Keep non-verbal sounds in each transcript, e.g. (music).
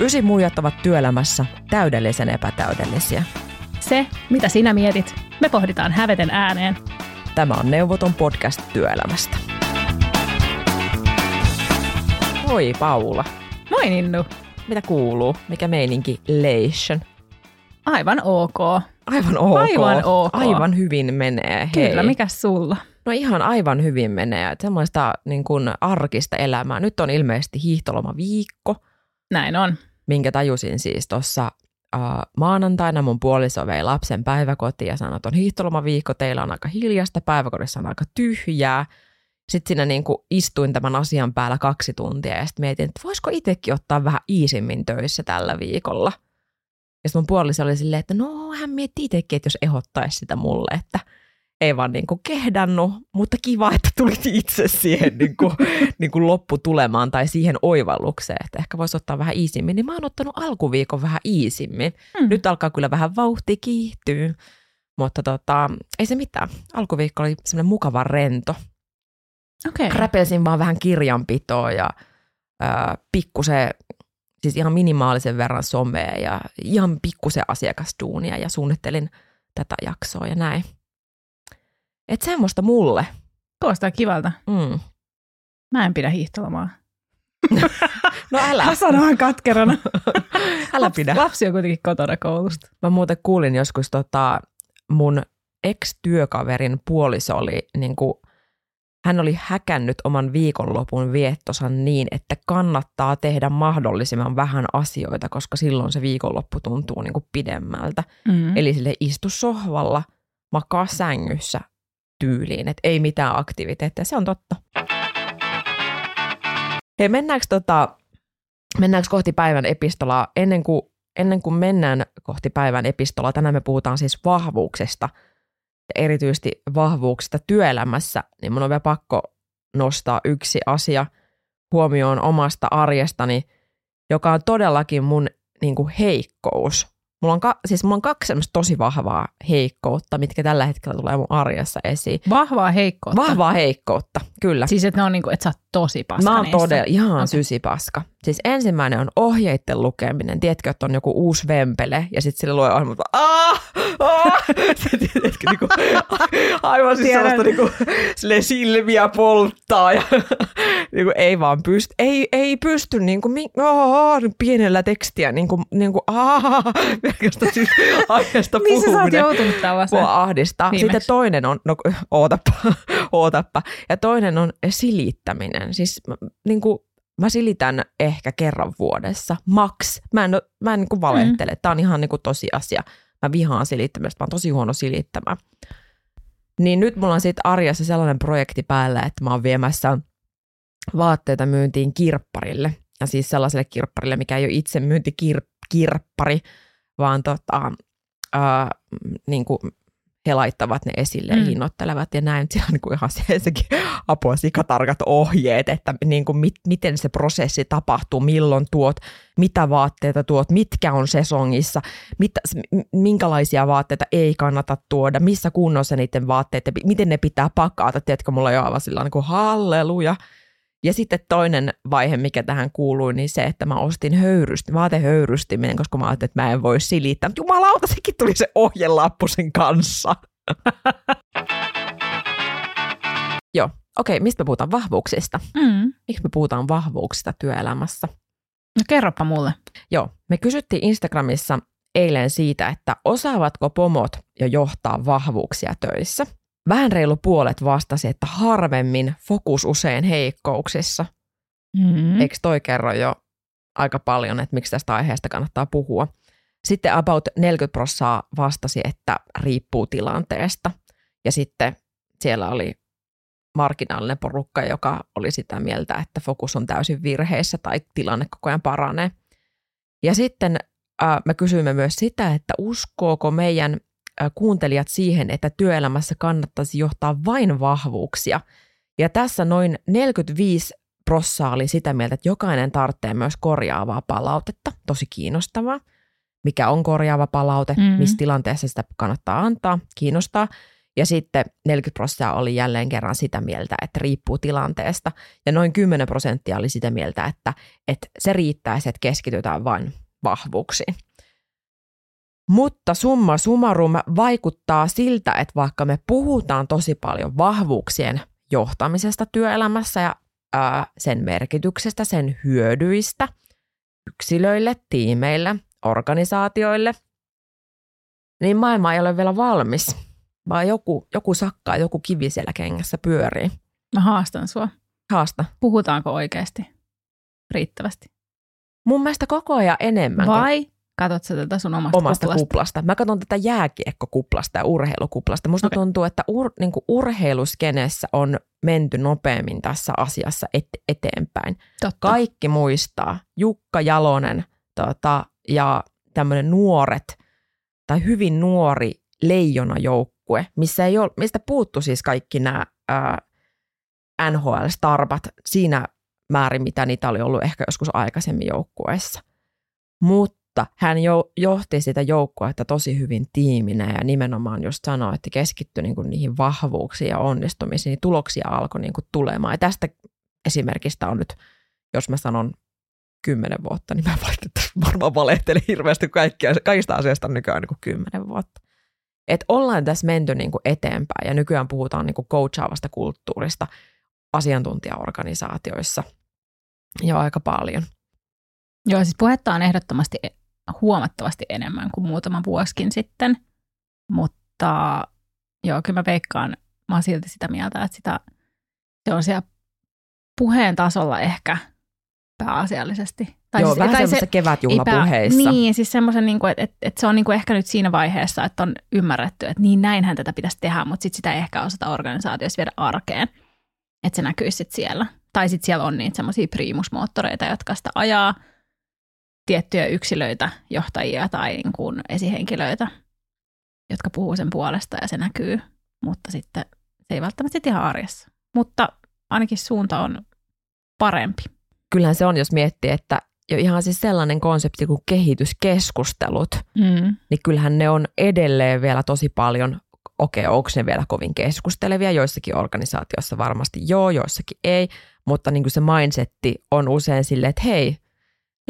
Ysi muijat ovat työelämässä täydellisen epätäydellisiä. Se, mitä sinä mietit, me pohditaan häveten ääneen. Tämä on Neuvoton podcast työelämästä. Moi Paula. Moi Ninnu. Mitä kuuluu? Mikä meininki leishon? Aivan ok. Aivan ok. Aivan ok. Aivan hyvin menee. Hei. Kyllä, mikä sulla? No ihan aivan hyvin menee. Että Semmoista niin kuin arkista elämää. Nyt on ilmeisesti hiihtolomaviikko, Näin on. Minkä tajusin siis tuossa uh, maanantaina mun puoliso vei lapsen päiväkotiin ja sanoi, että on hiihtolomaviikko, teillä on aika hiljasta, päiväkodissa on aika tyhjää. Sitten siinä niin kuin istuin tämän asian päällä kaksi tuntia ja sitten mietin, että voisiko itsekin ottaa vähän iisimmin töissä tällä viikolla. Ja sitten mun puoliso oli silleen, että no hän mietti itsekin, että jos ehdottaisi sitä mulle, että ei vaan niin kuin kehdannut, mutta kiva, että tulit itse siihen niin kuin, niin kuin lopputulemaan tai siihen oivallukseen, että ehkä voisi ottaa vähän iisimmin. Niin mä oon ottanut alkuviikon vähän iisimmin. Hmm. Nyt alkaa kyllä vähän vauhti kiihtyä, mutta tota, ei se mitään. Alkuviikko oli semmoinen mukava rento. Okay. Räpelsin vaan vähän kirjanpitoa ja äh, pikkusen, siis ihan minimaalisen verran somea ja ihan pikkusen asiakastuunia ja suunnittelin tätä jaksoa ja näin. Et semmoista mulle. Kuulostaa kivalta. Mm. Mä en pidä hiihtolomaa. No älä, Mä sanoin katkerana. (laughs) älä pidä. Lapsi on kuitenkin kotona koulusta. Mä muuten kuulin joskus tota, mun ex-työkaverin puoliso oli niin kuin, hän oli häkännyt oman viikonlopun viettosa niin, että kannattaa tehdä mahdollisimman vähän asioita, koska silloin se viikonloppu tuntuu niin kuin pidemmältä. Mm. Eli sille istu sohvalla, makaa sängyssä tyyliin, että ei mitään aktiviteetteja. Se on totta. Hei, mennäänkö, tota, mennäänkö kohti päivän epistolaa? Ennen kuin, ennen kuin mennään kohti päivän epistolaa, tänään me puhutaan siis vahvuuksesta, erityisesti vahvuuksista työelämässä, niin mun on vielä pakko nostaa yksi asia huomioon omasta arjestani, joka on todellakin mun niin kuin heikkous. Mulla on, ka- siis mulla on kaksi semmoista tosi vahvaa heikkoutta, mitkä tällä hetkellä tulee mun arjessa esiin. Vahvaa heikkoutta. Vahvaa heikkoutta, kyllä. Siis että ne on niinku, että sä oot tosi paska Mä oon todella ihan okay. Sysipaska. Siis ensimmäinen on ohjeiden lukeminen. Tiedätkö, että on joku uusi vempele ja sitten sille lue ohjelma, että aah, aah. (laughs) Se, tiedätkö, niinku, (laughs) aivan siis Tiedän. sellaista niinku, silmiä polttaa ja (laughs) niinku, ei vaan pysty, ei, ei pysty niinku, mi, aah, pienellä tekstiä niinku, niinku aah, pelkästään siis (laughs) aiheesta Missä sä oot puhuminen. joutunut tällaiseen? Mua ahdistaa. Viimeksi. Sitten toinen on, no ootappa, (laughs) ootappa. Ja toinen on silittäminen. Siis niin kuin, mä silitän ehkä kerran vuodessa, max. Mä en, mä en niin kuin valehtele. Tämä on ihan niin kuin tosiasia. Mä vihaan silittämistä, mä oon tosi huono silittämään. Niin nyt mulla on sitten arjessa sellainen projekti päällä, että mä oon viemässä vaatteita myyntiin kirpparille. Ja siis sellaiselle kirpparille, mikä ei ole itse myynti kirppari, vaan tota, ää, niin kuin he laittavat ne esille ja Mm. hinnoittelevat ja näin. Siellä on niin kuin ihan se- sekin apua sikatarkat ohjeet, että niin kuin mit, miten se prosessi tapahtuu, milloin tuot, mitä vaatteita tuot, mitkä on sesongissa, mitä, m- minkälaisia vaatteita ei kannata tuoda, missä kunnossa niiden vaatteet, ja miten ne pitää pakata. Tiedätkö, mulla on jo aivan sillä niin kuin halleluja. Ja sitten toinen vaihe, mikä tähän kuului, niin se, että mä ostin höyrysti, vaatehöyrystiminen, koska mä ajattelin, että mä en voi silittää. Mutta jumalauta, sekin tuli se ohjelappu sen kanssa. (laughs) Joo, okei, mistä me puhutaan vahvuuksista? Mm. Miksi me puhutaan vahvuuksista työelämässä? No kerropa mulle. Joo, me kysyttiin Instagramissa eilen siitä, että osaavatko pomot jo johtaa vahvuuksia töissä. Vähän reilu puolet vastasi, että harvemmin, fokus usein heikkouksissa. Mm. Eikö toi kerro jo aika paljon, että miksi tästä aiheesta kannattaa puhua? Sitten about 40 prosenttia vastasi, että riippuu tilanteesta. Ja sitten siellä oli marginaalinen porukka, joka oli sitä mieltä, että fokus on täysin virheessä tai tilanne koko ajan paranee. Ja sitten äh, me kysyimme myös sitä, että uskooko meidän kuuntelijat siihen, että työelämässä kannattaisi johtaa vain vahvuuksia. Ja tässä noin 45 prossaa oli sitä mieltä, että jokainen tarvitsee myös korjaavaa palautetta. Tosi kiinnostavaa. Mikä on korjaava palaute, Mhm. mm-hmm. missä tilanteessa sitä kannattaa antaa, kiinnostaa. Ja sitten 40 prosenttia oli jälleen kerran sitä mieltä, että riippuu tilanteesta. Ja noin 10 prosenttia oli sitä mieltä, että, että se riittäisi, että keskitytään vain vahvuuksiin. Mutta summa summarum vaikuttaa siltä, että vaikka me puhutaan tosi paljon vahvuuksien johtamisesta työelämässä ja ää, sen merkityksestä, sen hyödyistä yksilöille, tiimeille, organisaatioille, niin maailma ei ole vielä valmis, vaan joku, joku sakkaa, joku kivi siellä kengässä pyörii. Mä haastan sua. Haasta. Puhutaanko oikeasti riittävästi? Mun mielestä koko ajan enemmän. Vai katsot sä tätä sun omasta, omasta kuplasta? kuplasta. Mä katson tätä jääkiekkokuplasta ja urheilukuplasta. Musta okay. tuntuu, että ur, niin urheiluskenessä on menty nopeammin tässä asiassa et, eteenpäin. Totta. Kaikki muistaa Jukka Jalonen tota, ja tämmöinen nuoret tai hyvin nuori leijonajoukkue, missä ei ole, mistä puuttu siis kaikki nämä NHL-starbat siinä määrin, mitä niitä oli ollut ehkä joskus aikaisemmin joukkueessa. Mutta hän jo, johti sitä joukkuetta tosi hyvin tiiminä ja nimenomaan just sanoi, että keskittyi niin kuin niihin vahvuuksiin ja onnistumisiin, niin tuloksia alkoi niin kuin tulemaan. Ja tästä esimerkistä on nyt, jos mä sanon kymmenen vuotta, niin mä valitettavasti varmaan valehtelen hirveästi kaikkia, kaikista asioista on nykyään niin kuin kymmenen vuotta. Et ollaan tässä menty niin kuin eteenpäin ja nykyään puhutaan niin kuin coachaavasta kulttuurista asiantuntijaorganisaatioissa jo aika paljon. Joo, siis puhetta on ehdottomasti huomattavasti enemmän kuin muutama vuosikin sitten, mutta joo, kyllä mä veikkaan, mä oon silti sitä mieltä, että sitä, se on siellä puheen tasolla ehkä pääasiallisesti. Tai Joo, siis, vähän tai semmoisissa kevätjuhlapuheissa. Niin, siis semmoisen, niin että, että, että se on niin kuin ehkä nyt siinä vaiheessa, että on ymmärretty, että niin näinhän tätä pitäisi tehdä, mutta sitten sitä ei ehkä osata organisaatiossa viedä arkeen, että se näkyisi sitten siellä. Tai sitten siellä on niitä semmoisia priimusmoottoreita, jotka sitä ajaa tiettyjä yksilöitä, johtajia tai niin kuin esihenkilöitä, jotka puhuu sen puolesta ja se näkyy, mutta sitten se ei välttämättä sitten ihan arjessa. Mutta ainakin suunta on parempi. Kyllähän se on, jos miettii, että jo ihan siis sellainen konsepti kuin kehityskeskustelut, Mm. niin kyllähän ne on edelleen vielä tosi paljon, okei, okay, onko ne vielä kovin keskustelevia, joissakin organisaatioissa varmasti joo, joissakin ei, mutta niin kuin se mindsetti on usein silleen, että hei,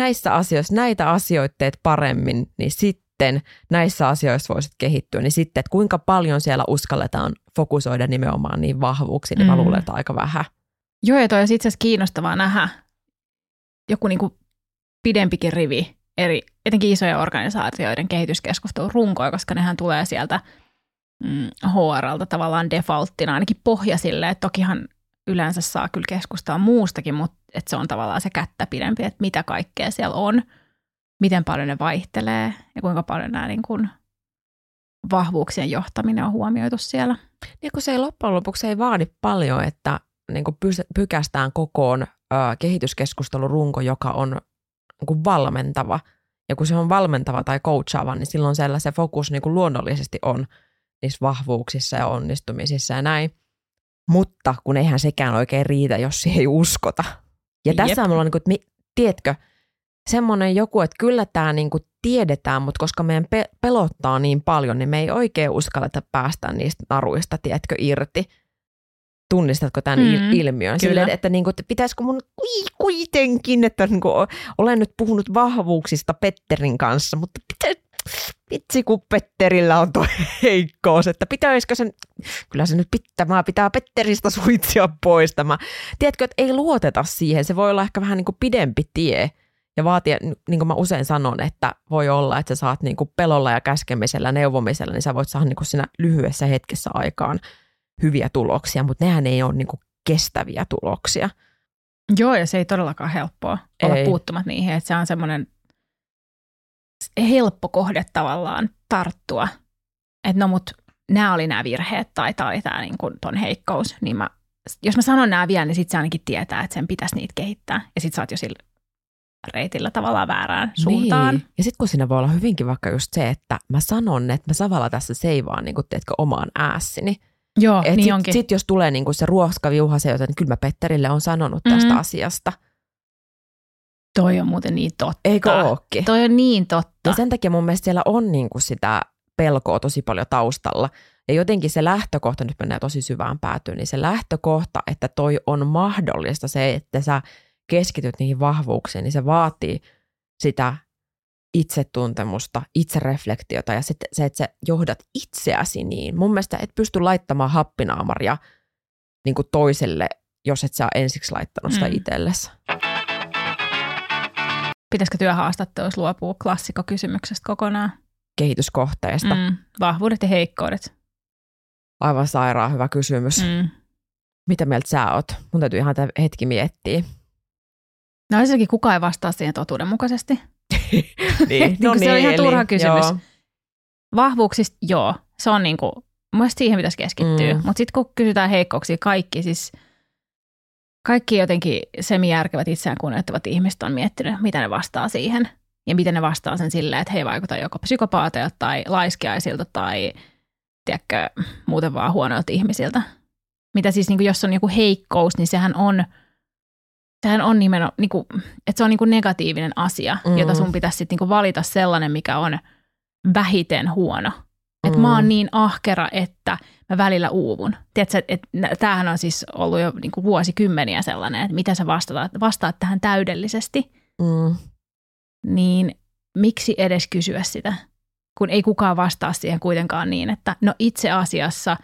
näissä asioissa, näitä asioita teet paremmin, niin sitten näissä asioissa voisit kehittyä, niin sitten, että kuinka paljon siellä uskalletaan fokusoida nimenomaan niin vahvuuksiin, niin mä Mm. luulen, että aika vähän. Joo, ja toi olisi itse asiassa kiinnostavaa nähdä joku niin kuin pidempikin rivi eri, etenkin isojen organisaatioiden kehityskeskustelun runkoja, koska nehän tulee sieltä mm, HRlta tavallaan defaulttina ainakin pohjasille, että tokihan yleensä saa kyllä keskustella muustakin, mutta että se on tavallaan se kättä pidempi, että mitä kaikkea siellä on, miten paljon ne vaihtelee ja kuinka paljon nämä niin kuin vahvuuksien johtaminen on huomioitu siellä. Niin kun se ei loppujen lopuksi ei vaadi paljon, että niin kuin pykästään kokoon ö, kehityskeskustelun runko, joka on niin kuin valmentava. Ja kun se on valmentava tai coachaava, niin silloin siellä se fokus niin kuin luonnollisesti on niissä vahvuuksissa ja onnistumisissa ja näin. Mutta kun eihän sekään oikein riitä, jos siihen ei uskota. Ja Jep. tässä on mulla, niin kuin, että mi- tiedätkö, semmoinen joku, että kyllä tämä niin kuin tiedetään, mutta koska meidän pe- pelottaa niin paljon, niin me ei oikein uskalleta päästä niistä naruista, tiedätkö, irti. Tunnistatko tämän Mm, mm, ilmiön? kyllä. Silleen, että, niin kuin, että pitäisikö mun ui, kuitenkin, että niin kuin, olen nyt puhunut vahvuuksista Petterin kanssa, mutta pitä, vitsi kun Petterillä on tuo heikkous, että pitäisikö sen, kyllä se nyt pitää, pitää Petteristä suitsia pois tämä. Tiedätkö, että ei luoteta siihen, se voi olla ehkä vähän niin kuin pidempi tie ja vaatia, niin kuin mä usein sanon, että voi olla, että sä saat niin kuin pelolla ja käskemisellä, neuvomisella, niin sä voit saada niin kuin siinä lyhyessä hetkessä aikaan hyviä tuloksia, mutta nehän ei ole niin kuin kestäviä tuloksia. Joo, ja se ei todellakaan helppoa olla Ei. puuttumat niihin, että se on semmoinen helppo kohde tavallaan tarttua, että no mut nämä oli nämä virheet tai tämä oli tämä niin kuin ton heikkous, niin mä, jos mä sanon nämä vielä, niin sit se ainakin tietää, että sen pitäisi niitä kehittää ja sit sä oot jo sillä reitillä tavallaan väärään suuntaan. Niin. Ja sitten kun siinä voi olla hyvinkin vaikka just se, että mä sanon, että mä Savalla tässä seivaan niin kuin, teetkö, omaan äässini. Joo, Et niin sit, onkin. sit jos tulee niin kuin se ruoska viuhase, joten kyllä mä Petterille on sanonut tästä Mhm. asiasta. Toi on muuten niin totta. Eikö ookin? Toi on niin totta. Ja sen takia mun mielestä siellä on niin kuin sitä pelkoa tosi paljon taustalla. Ja jotenkin se lähtökohta, nyt mennään tosi syvään päätyyn, niin se lähtökohta, että toi on mahdollista, se, että sä keskityt niihin vahvuuksiin, niin se vaatii sitä itsetuntemusta, itsereflektiota ja sitten se, että sä johdat itseäsi niin. Mun mielestä et pysty laittamaan happinaamaria niin kuin toiselle, jos et sä ensiksi laittanut sitä mm. itsellesi. Pitäisikö työhaastattelussa luopua klassikokysymyksestä kokonaan? Kehityskohteesta. Mm. Vahvuudet ja heikkoudet. Aivan sairaan hyvä kysymys. Mm. Mitä mieltä sä oot? Mun täytyy ihan hetki miettiä. No ensinnäkin kukaan ei vastaa siihen totuudenmukaisesti. (laughs) (laughs) niin, no niin, se on niin, ihan eli, turha kysymys. Joo. Vahvuuksista, joo, se on niinku, mun siihen pitäisi keskittyä. Mm. Mutta sitten kun kysytään heikkouksia, kaikki siis, kaikki jotenkin semijärkevät itseään kunnioittavat ihmiset on miettinyt, mitä ne vastaa siihen. Ja miten ne vastaa sen silleen, että he vaikuta joko psykopaateilta tai laiskiaisilta tai tiedätkö, muuten vaan huonoilta ihmisiltä. Mitä siis, niin kuin jos on joku heikkous, niin sehän on – sehän on nimenomaan, niin kuin, että se on niin kuin negatiivinen asia, mm. jota sun pitäisi sitten niin valita sellainen, mikä on vähiten huono. Että mm. mä oon niin ahkera, että mä välillä uuvun. Tiedätkö, että tämähän on siis ollut jo niin kuin vuosikymmeniä sellainen, että miten sä vastaat, vastaat tähän täydellisesti. Mm. Niin miksi edes kysyä sitä, kun ei kukaan vastaa siihen kuitenkaan niin, että no itse asiassa,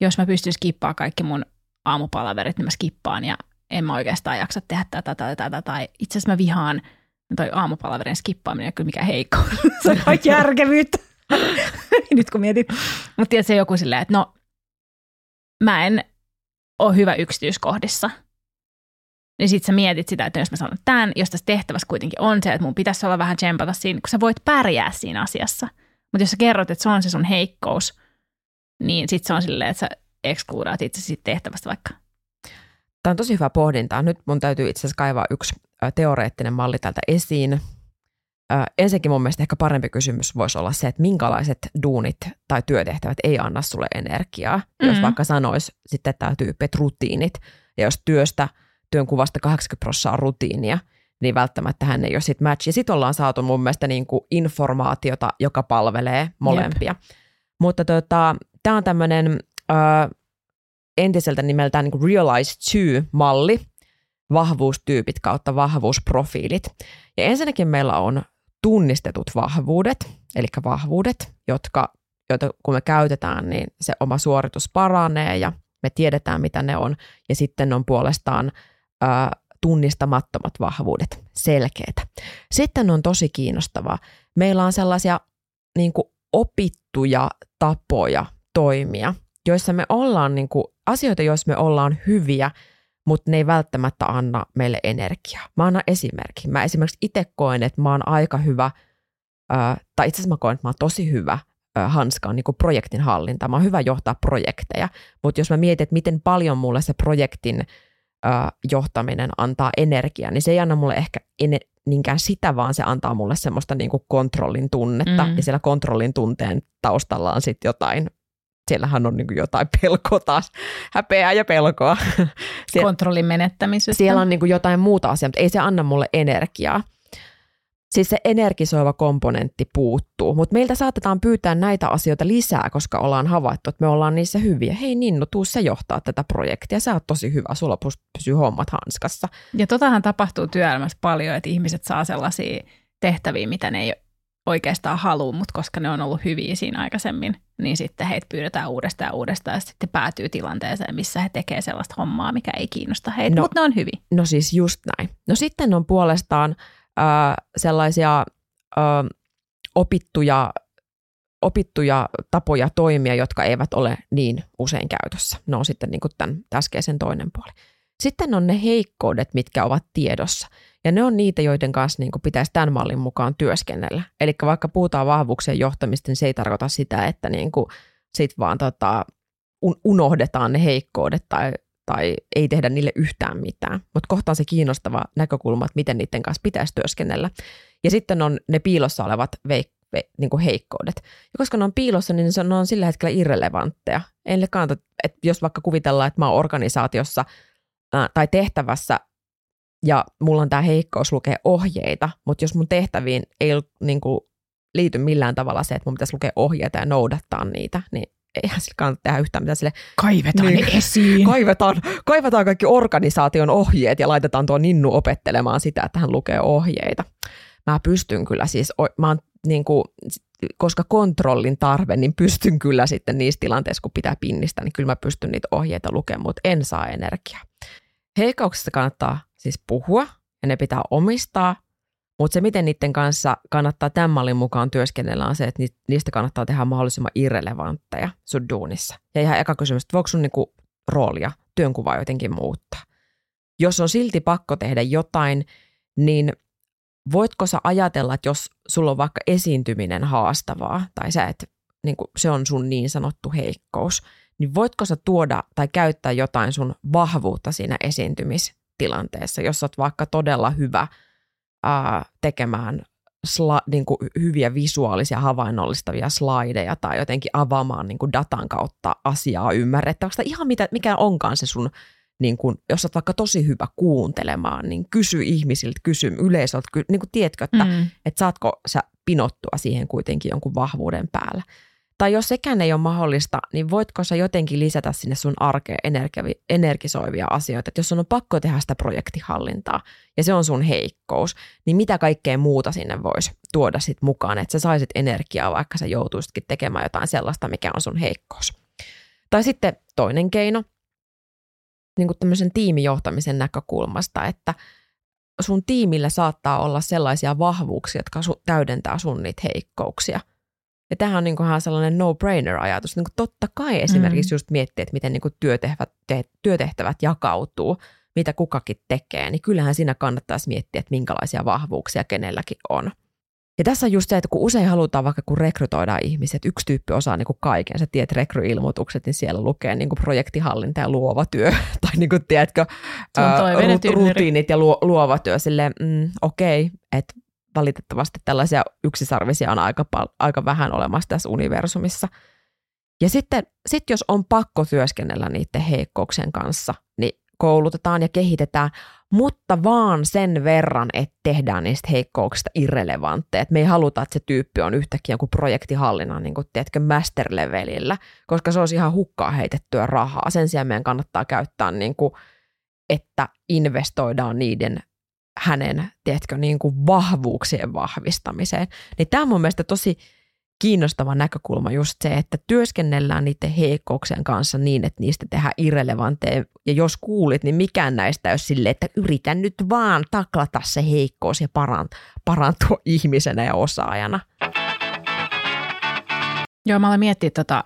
jos mä pystyn skippaamaan kaikki mun aamupalaverit, niin mä skippaan ja en mä oikeastaan jaksa tehdä tätä, tätä, tätä, tai itse asiassa mä vihaan toi aamupalaverin skippaaminen, kyllä mikä heikko. (laughs) se on (laughs) järkevyyttä. (laughs) Nyt kun mietin. Mutta tiedätkö joku silleen, että no mä en ole hyvä yksityiskohdissa. Niin sit sä mietit sitä, että jos mä sanon tämän, jos tässä tehtävässä kuitenkin on se, että mun pitäisi olla vähän tsempata siinä, kun sä voit pärjää siinä asiassa. Mutta jos sä kerrot, että se on se sun heikkous, niin sit se on silleen, että sä ekskluudaat itse siitä tehtävästä vaikka Tämä on tosi hyvä pohdinta. Nyt mun täytyy itse asiassa kaivaa yksi teoreettinen malli täältä esiin. Ensinnäkin mun mielestä ehkä parempi kysymys voisi olla se, että minkälaiset duunit tai työtehtävät ei anna sulle energiaa. Mm-hmm. Jos vaikka sanois sitten tämä tyyppi, että rutiinit. Ja jos työstä, työn kuvasta 80 prosenttia on rutiinia, niin välttämättä hän ei ole sitten match. Ja sitten ollaan saatu mun mielestä niin kuin informaatiota, joka palvelee molempia. Jep. Mutta tota, tämä on tämmöinen entiseltä nimeltään niin Realize 2-malli, vahvuustyypit kautta vahvuusprofiilit. Ja ensinnäkin meillä on tunnistetut vahvuudet, eli vahvuudet, jotka, joita kun me käytetään, niin se oma suoritus paranee ja me tiedetään, mitä ne on. Ja sitten on puolestaan ä, tunnistamattomat vahvuudet, selkeitä. Sitten on tosi kiinnostavaa. Meillä on sellaisia niin kuin opittuja tapoja toimia – joissa me ollaan niin kuin, asioita, joissa me ollaan hyviä, mutta ne ei välttämättä anna meille energiaa. Mä annan esimerkki. Mä esimerkiksi itse koen, että mä oon aika hyvä, ää, tai itse asiassa mä koen, että mä oon tosi hyvä ää, hanskaan niin kuin projektin hallinta. Mä oon hyvä johtaa projekteja, mutta jos mä mietin, että miten paljon mulle se projektin ää, johtaminen antaa energiaa, niin se ei anna mulle ehkä en- niinkään sitä, vaan se antaa mulle semmoista niin kuin kontrollin tunnetta, mm. ja siellä kontrollin tunteen taustalla on sitten jotain siellähän on niin jotain pelkoa taas, häpeää ja pelkoa. (laughs) Sie- Kontrollin menettämisestä. Siellä on niin jotain muuta asiaa, mutta ei se anna mulle energiaa. Siis se energisoiva komponentti puuttuu, mutta meiltä saatetaan pyytää näitä asioita lisää, koska ollaan havaittu, että me ollaan niissä hyviä. Hei Ninno, tuu sä johtaa tätä projektia, sä oot tosi hyvä, sulla pysyy hommat hanskassa. Ja totahan tapahtuu työelämässä paljon, että ihmiset saa sellaisia tehtäviä, mitä ne ei oikeastaan halua, mutta koska ne on ollut hyviä siinä aikaisemmin, niin sitten heitä pyydetään uudestaan ja uudestaan ja sitten päätyy tilanteeseen, missä he tekevät sellaista hommaa, mikä ei kiinnosta heitä, no, mutta ne on hyviä. No siis just näin. No sitten on puolestaan äh, sellaisia äh, opittuja, opittuja tapoja toimia, jotka eivät ole niin usein käytössä. Ne on sitten niin kuin tämän äskeisen toinen puoli. Sitten on ne heikkoudet, mitkä ovat tiedossa. Ja ne on niitä, joiden kanssa niin pitäisi tämän mallin mukaan työskennellä. Eli vaikka puhutaan vahvuuksien johtamista, niin se ei tarkoita sitä, että niin kuin sit vaan tota, unohdetaan ne heikkoudet tai, tai ei tehdä niille yhtään mitään. Mutta kohta on se kiinnostava näkökulma, että miten niiden kanssa pitäisi työskennellä. Ja sitten on ne piilossa olevat veik- ve, niin kuin heikkoudet. Ja koska ne on piilossa, niin ne on sillä hetkellä irrelevantteja. Ei kannata, että jos vaikka kuvitellaan, että mä oon organisaatiossa ää, tai tehtävässä, ja mulla on tämä heikkous lukea ohjeita, mutta jos mun tehtäviin ei niin kuin, liity millään tavalla se, että mun pitäisi lukea ohjeita ja noudattaa niitä, niin eihän sillä kannata tehdä yhtään mitään sille. Kaivetaan niin, ne esiin. (laughs) Kaivetaan, kaivetaan kaikki organisaation ohjeet ja laitetaan tuo Ninnu opettelemaan sitä, että hän lukee ohjeita. Mä pystyn kyllä siis, mä oon niin kuin, koska kontrollin tarve, niin pystyn kyllä sitten niissä tilanteissa, kun pitää pinnistä, niin kyllä mä pystyn niitä ohjeita lukemaan, mutta en saa energiaa. Heikkauksista kannattaa siis puhua ja ne pitää omistaa, mutta se, miten niiden kanssa kannattaa tämän mallin mukaan työskennellä, on se, että niistä kannattaa tehdä mahdollisimman irrelevantteja sun duunissa. Ja ihan eka kysymys, että voiko sun niinku roolia, työnkuvaa jotenkin muuttaa? Jos on silti pakko tehdä jotain, niin voitko sä ajatella, että jos sulla on vaikka esiintyminen haastavaa, tai sä et, niin kuin se on sun niin sanottu heikkous, niin voitko sä tuoda tai käyttää jotain sun vahvuutta siinä esiintymistilanteessa, jos oot vaikka todella hyvä ää, tekemään sla, niin kuin hyviä visuaalisia havainnollistavia slideja tai jotenkin avaamaan niin kuin datan kautta asiaa ymmärrettäväksi. Ihan mitä, mikä onkaan se sun niin kun, jos olet vaikka tosi hyvä kuuntelemaan, niin kysy ihmisiltä, kysy yleisöltä, niin kuin tiedätkö, että, mm. että saatko sä pinottua siihen kuitenkin jonkun vahvuuden päällä. Tai jos sekään ei ole mahdollista, niin voitko sä jotenkin lisätä sinne sun arkeen energi- energisoivia asioita. Että jos on pakko tehdä sitä projektihallintaa ja se on sun heikkous, niin mitä kaikkea muuta sinne voisi tuoda sit mukaan, että sä saisit energiaa, vaikka sä joutuisitkin tekemään jotain sellaista, mikä on sun heikkous. Tai sitten toinen keino – niin kuin tämmöisen tiimijohtamisen näkökulmasta, että sun tiimillä saattaa olla sellaisia vahvuuksia, jotka su- täydentää sun niitä heikkouksia. Ja tämähän on niin kuin sellainen no-brainer-ajatus. Niin kuin totta kai esimerkiksi mm. just miettiä, että miten niin kuin työtehtävät, te- työtehtävät jakautuu, mitä kukakin tekee, niin kyllähän siinä kannattaisi miettiä, että minkälaisia vahvuuksia kenelläkin on. Ja tässä on just se, että kun usein halutaan vaikka kun rekrytoidaan ihmiset, yksi tyyppi osaa niin kuin kaiken, sä tiedät rekryilmoitukset, niin siellä lukee niin kuin projektihallinta ja luova työ, (laughs) tai niin kuin, tiedätkö, ää, rutiinit ja luo, luova työ, silleen, mm, okei, okay, että valitettavasti tällaisia yksisarvisia on aika, aika vähän olemassa tässä universumissa. Ja sitten sit jos on pakko työskennellä niiden heikkouksien kanssa, niin koulutetaan ja kehitetään, mutta vaan sen verran, että tehdään niistä heikkouksista irrelevantteja. Me ei haluta, että se tyyppi on yhtäkkiä joku projektihallinnan, niin kuin, tiedätkö, master-levelillä, koska se olisi ihan hukkaa heitettyä rahaa. Sen sijaan meidän kannattaa käyttää, niin kuin, että investoidaan niiden hänen, tiedätkö, niin kuin vahvuuksien vahvistamiseen. Niin tämä on mun mielestä tosi kiinnostava näkökulma just se, että työskennellään niiden heikkouksien kanssa niin, että niistä tehdään irrelevantteja. Ja jos kuulit, niin mikään näistä olisi silleen, että yritän nyt vaan taklata se heikkous ja parantua ihmisenä ja osaajana. Joo, mä olen miettinyt, tota,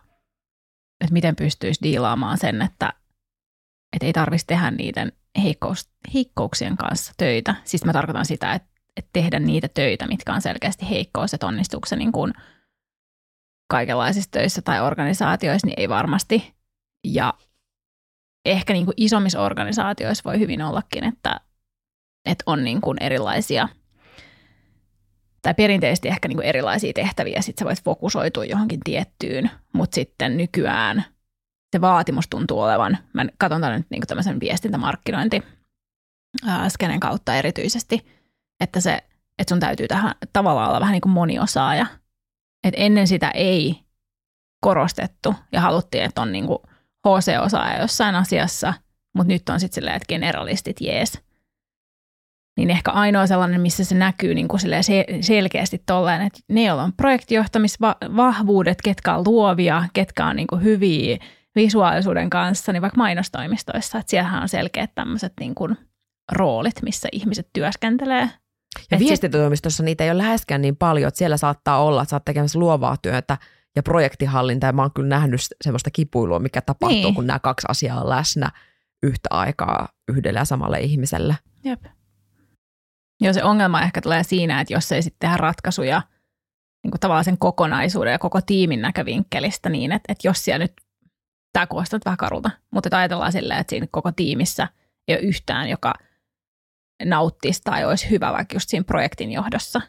että miten pystyisi diilaamaan sen, että, että ei tarvitsisi tehdä niiden heikkous, heikkouksien kanssa töitä. Siis mä tarkoitan sitä, että, että tehdä niitä töitä, mitkä on selkeästi heikkous, että onnistuuko se niin kuin – kaikenlaisissa töissä tai organisaatioissa, niin ei varmasti. Ja ehkä niin kuin isommissa organisaatioissa voi hyvin ollakin, että, että on niin kuin erilaisia tai perinteisesti ehkä niin kuin erilaisia tehtäviä, sitten sä voit fokusoitua johonkin tiettyyn, mutta sitten nykyään se vaatimus tuntuu olevan, mä katson tämän nyt niin kuin tämmöisen viestintämarkkinointi skenen kautta erityisesti, että se, että sun täytyy tähän tavallaan olla vähän niin kuin moniosaaja – et ennen sitä ei korostettu ja haluttiin, että on niinku HC-osaaja jossain asiassa, mutta nyt on sitten silleen, että generalistit jees. Niin ehkä ainoa sellainen, missä se näkyy niin kuin selkeästi tolleen, että ne, joilla on projektijohtamisvahvuudet, ketkä on luovia, ketkä on niin kuin hyviä visuaalisuuden kanssa, niin vaikka mainostoimistoissa, että siellähän on selkeät tämmöiset niin kuin roolit, missä ihmiset työskentelee ja viestintätoimistossa niitä ei ole läheskään niin paljon, että siellä saattaa olla, että sä oot tekemässä luovaa työtä ja projektihallinta, ja mä oon kyllä nähnyt semmoista kipuilua, mikä tapahtuu, niin. kun nämä kaksi asiaa on läsnä yhtä aikaa yhdelle ja samalle ihmiselle. Jep. Joo, se ongelma ehkä tulee siinä, että jos ei sitten tehdä ratkaisuja niin kuin tavallaan sen kokonaisuuden ja koko tiimin näkövinkkelistä niin, että, että jos siellä nyt, tämä kuulostaa vähän karulta, mutta että ajatellaan silleen, että siinä koko tiimissä ei ole yhtään, joka – nauttisi tai olisi hyvä vaikka just siinä projektin johdossa.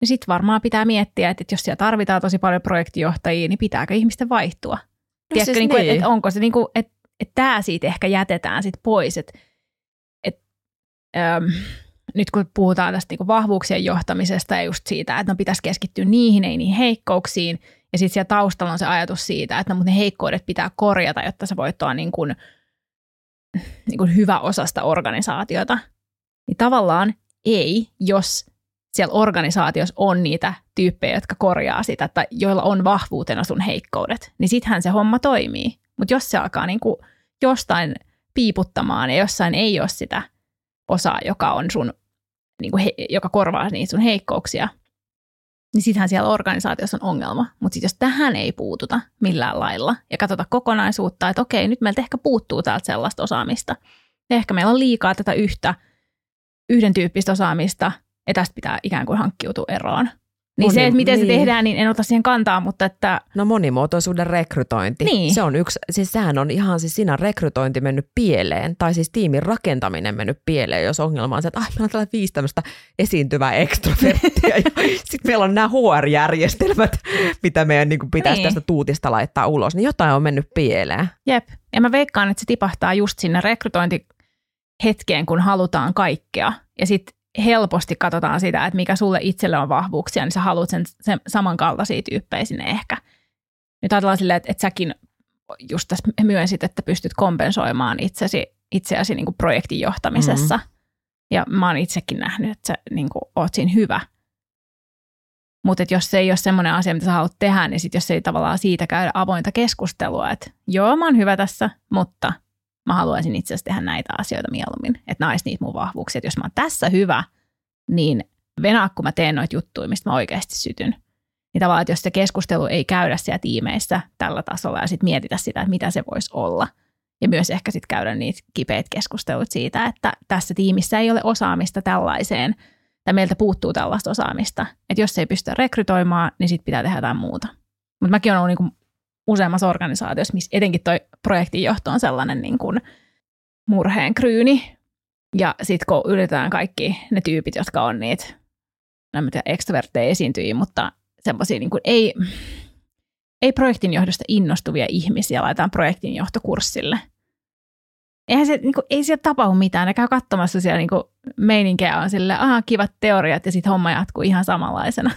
Niin sitten varmaan pitää miettiä, että jos siellä tarvitaan tosi paljon projektijohtajia, niin pitääkö ihmisten vaihtua? No Tiedätkö, siis niin kuin, niin. että, onko se niin kuin, että, että tämä siitä ehkä jätetään sit pois, että, että ähm, nyt kun puhutaan tästä niin kuin vahvuuksien johtamisesta ja just siitä, että no pitäisi keskittyä niihin, ei niihin heikkouksiin, Ja sitten siellä taustalla on se ajatus siitä, että no, mutta ne heikkoudet pitää korjata, jotta sä voit olla niin kuin, niin kuin hyvä osasta organisaatiota. Niin tavallaan ei, jos siellä organisaatiossa on niitä tyyppejä, jotka korjaa sitä, tai joilla on vahvuutena sun heikkoudet, niin sittenhän se homma toimii. Mutta jos se alkaa niin kuin jostain piiputtamaan ja jossain ei ole sitä osaa, joka on sun, niin kuin he, joka korvaa niitä sun heikkouksia, niin sittenhän siellä organisaatiossa on ongelma. Mutta sitten jos tähän ei puututa millään lailla ja katsota kokonaisuutta, että okei, nyt meiltä ehkä puuttuu täältä sellaista osaamista. Ja ehkä meillä on liikaa tätä yhtä, yhden tyyppistä osaamista, ja tästä pitää ikään kuin hankkiutua eroon. Niin Moni, se, että miten niin. se tehdään, niin en ota siihen kantaa, mutta että... No monimuotoisuuden rekrytointi. Niin. Se on yksi, siis sehän on ihan siis siinä rekrytointi mennyt pieleen, tai siis tiimin rakentaminen mennyt pieleen, jos ongelma on se, että ah, meillä on tällä viisi tämmöistä esiintyvää ekstroverttia, ja (laughs) sitten meillä on nämä HR-järjestelmät, mitä meidän niin pitäisi niin. tästä tuutista laittaa ulos, niin jotain on mennyt pieleen. Jep, ja mä veikkaan, että se tipahtaa just sinne rekrytointi hetkeen, kun halutaan kaikkea, ja sitten helposti katsotaan sitä, että mikä sulle itselle on vahvuuksia, niin sä haluat sen, sen samankaltaisia tyyppejä sinne ehkä. Nyt ajatellaan silleen, että, että säkin just tässä myönsit, että pystyt kompensoimaan itsesi, itseäsi niin kuin projektin johtamisessa. Mm-hmm. Ja mä oon itsekin nähnyt, että sä niin kuin, oot siinä hyvä. Mutta jos se ei ole semmoinen asia, mitä sä haluat tehdä, niin sit jos ei tavallaan siitä käydä avointa keskustelua, että joo, mä oon hyvä tässä, mutta – mä haluaisin itse asiassa tehdä näitä asioita mieluummin, että nais niitä mun vahvuuksia. Että jos mä oon tässä hyvä, niin venaa, kun mä teen noita juttuja, mistä mä oikeasti sytyn. Niin tavallaan, että jos se keskustelu ei käydä siellä tiimeissä tällä tasolla ja sitten mietitä sitä, että mitä se voisi olla. Ja myös ehkä sitten käydä niitä kipeitä keskusteluita siitä, että tässä tiimissä ei ole osaamista tällaiseen, tai meiltä puuttuu tällaista osaamista. Että jos ei pysty rekrytoimaan, niin sitten pitää tehdä jotain muuta. Mutta mäkin olen niinku useammassa organisaatiossa, missä etenkin toi projektinjohto on sellainen niin kuin murheen kryyni. Ja sitten kun yritetään kaikki ne tyypit, jotka on niitä, en tiedä, ekstrovertteja esiintyjiä, mutta semmoisia niin kuin ei, ei projektinjohdosta innostuvia ihmisiä laitetaan projektinjohtokurssille. Eihän se, niin kuin, ei siellä tapahdu mitään. Ne käy katsomassa siellä niin kuin, meininkejä on sille, aha, kivat teoriat ja sitten homma jatkuu ihan samanlaisena.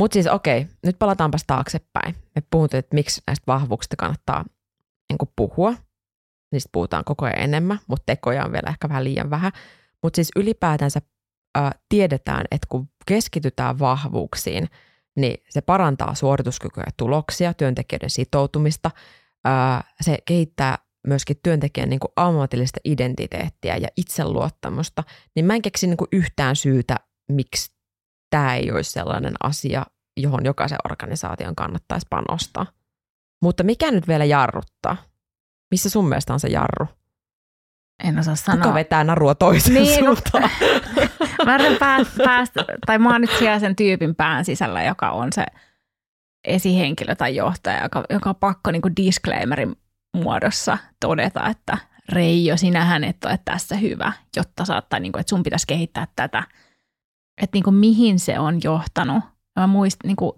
Mutta siis okei, nyt palataanpas taaksepäin. Me puhuttiin, että miksi näistä vahvuuksista kannattaa niin puhua. Niistä puhutaan koko ajan enemmän, mutta tekoja on vielä ehkä vähän liian vähän. Mutta siis ylipäätänsä ää, tiedetään, että kun keskitytään vahvuuksiin, niin se parantaa suorituskykyä ja tuloksia, työntekijöiden sitoutumista. Ää, se kehittää myöskin työntekijän niin kuin ammatillista identiteettiä ja itseluottamusta, niin mä en keksi niin kuin yhtään syytä, miksi tämä ei olisi sellainen asia, johon jokaisen organisaation kannattaisi panostaa. Mutta mikä nyt vielä jarruttaa? Missä sun mielestä on se jarru? En osaa sanoa. Kuka vetää narua toisen niin, no, suuntaan? No, (laughs) mä päästä, päästä, tai mä oon nyt siellä sen tyypin pään sisällä, joka on se esihenkilö tai johtaja, joka, joka on pakko niin disclaimerin muodossa todeta, että Reijo, sinähän et ole tässä hyvä, jotta saattaa, niin kuin, että sun pitäisi kehittää tätä – että niin kuin mihin se on johtanut. Mä muist, niin kuin,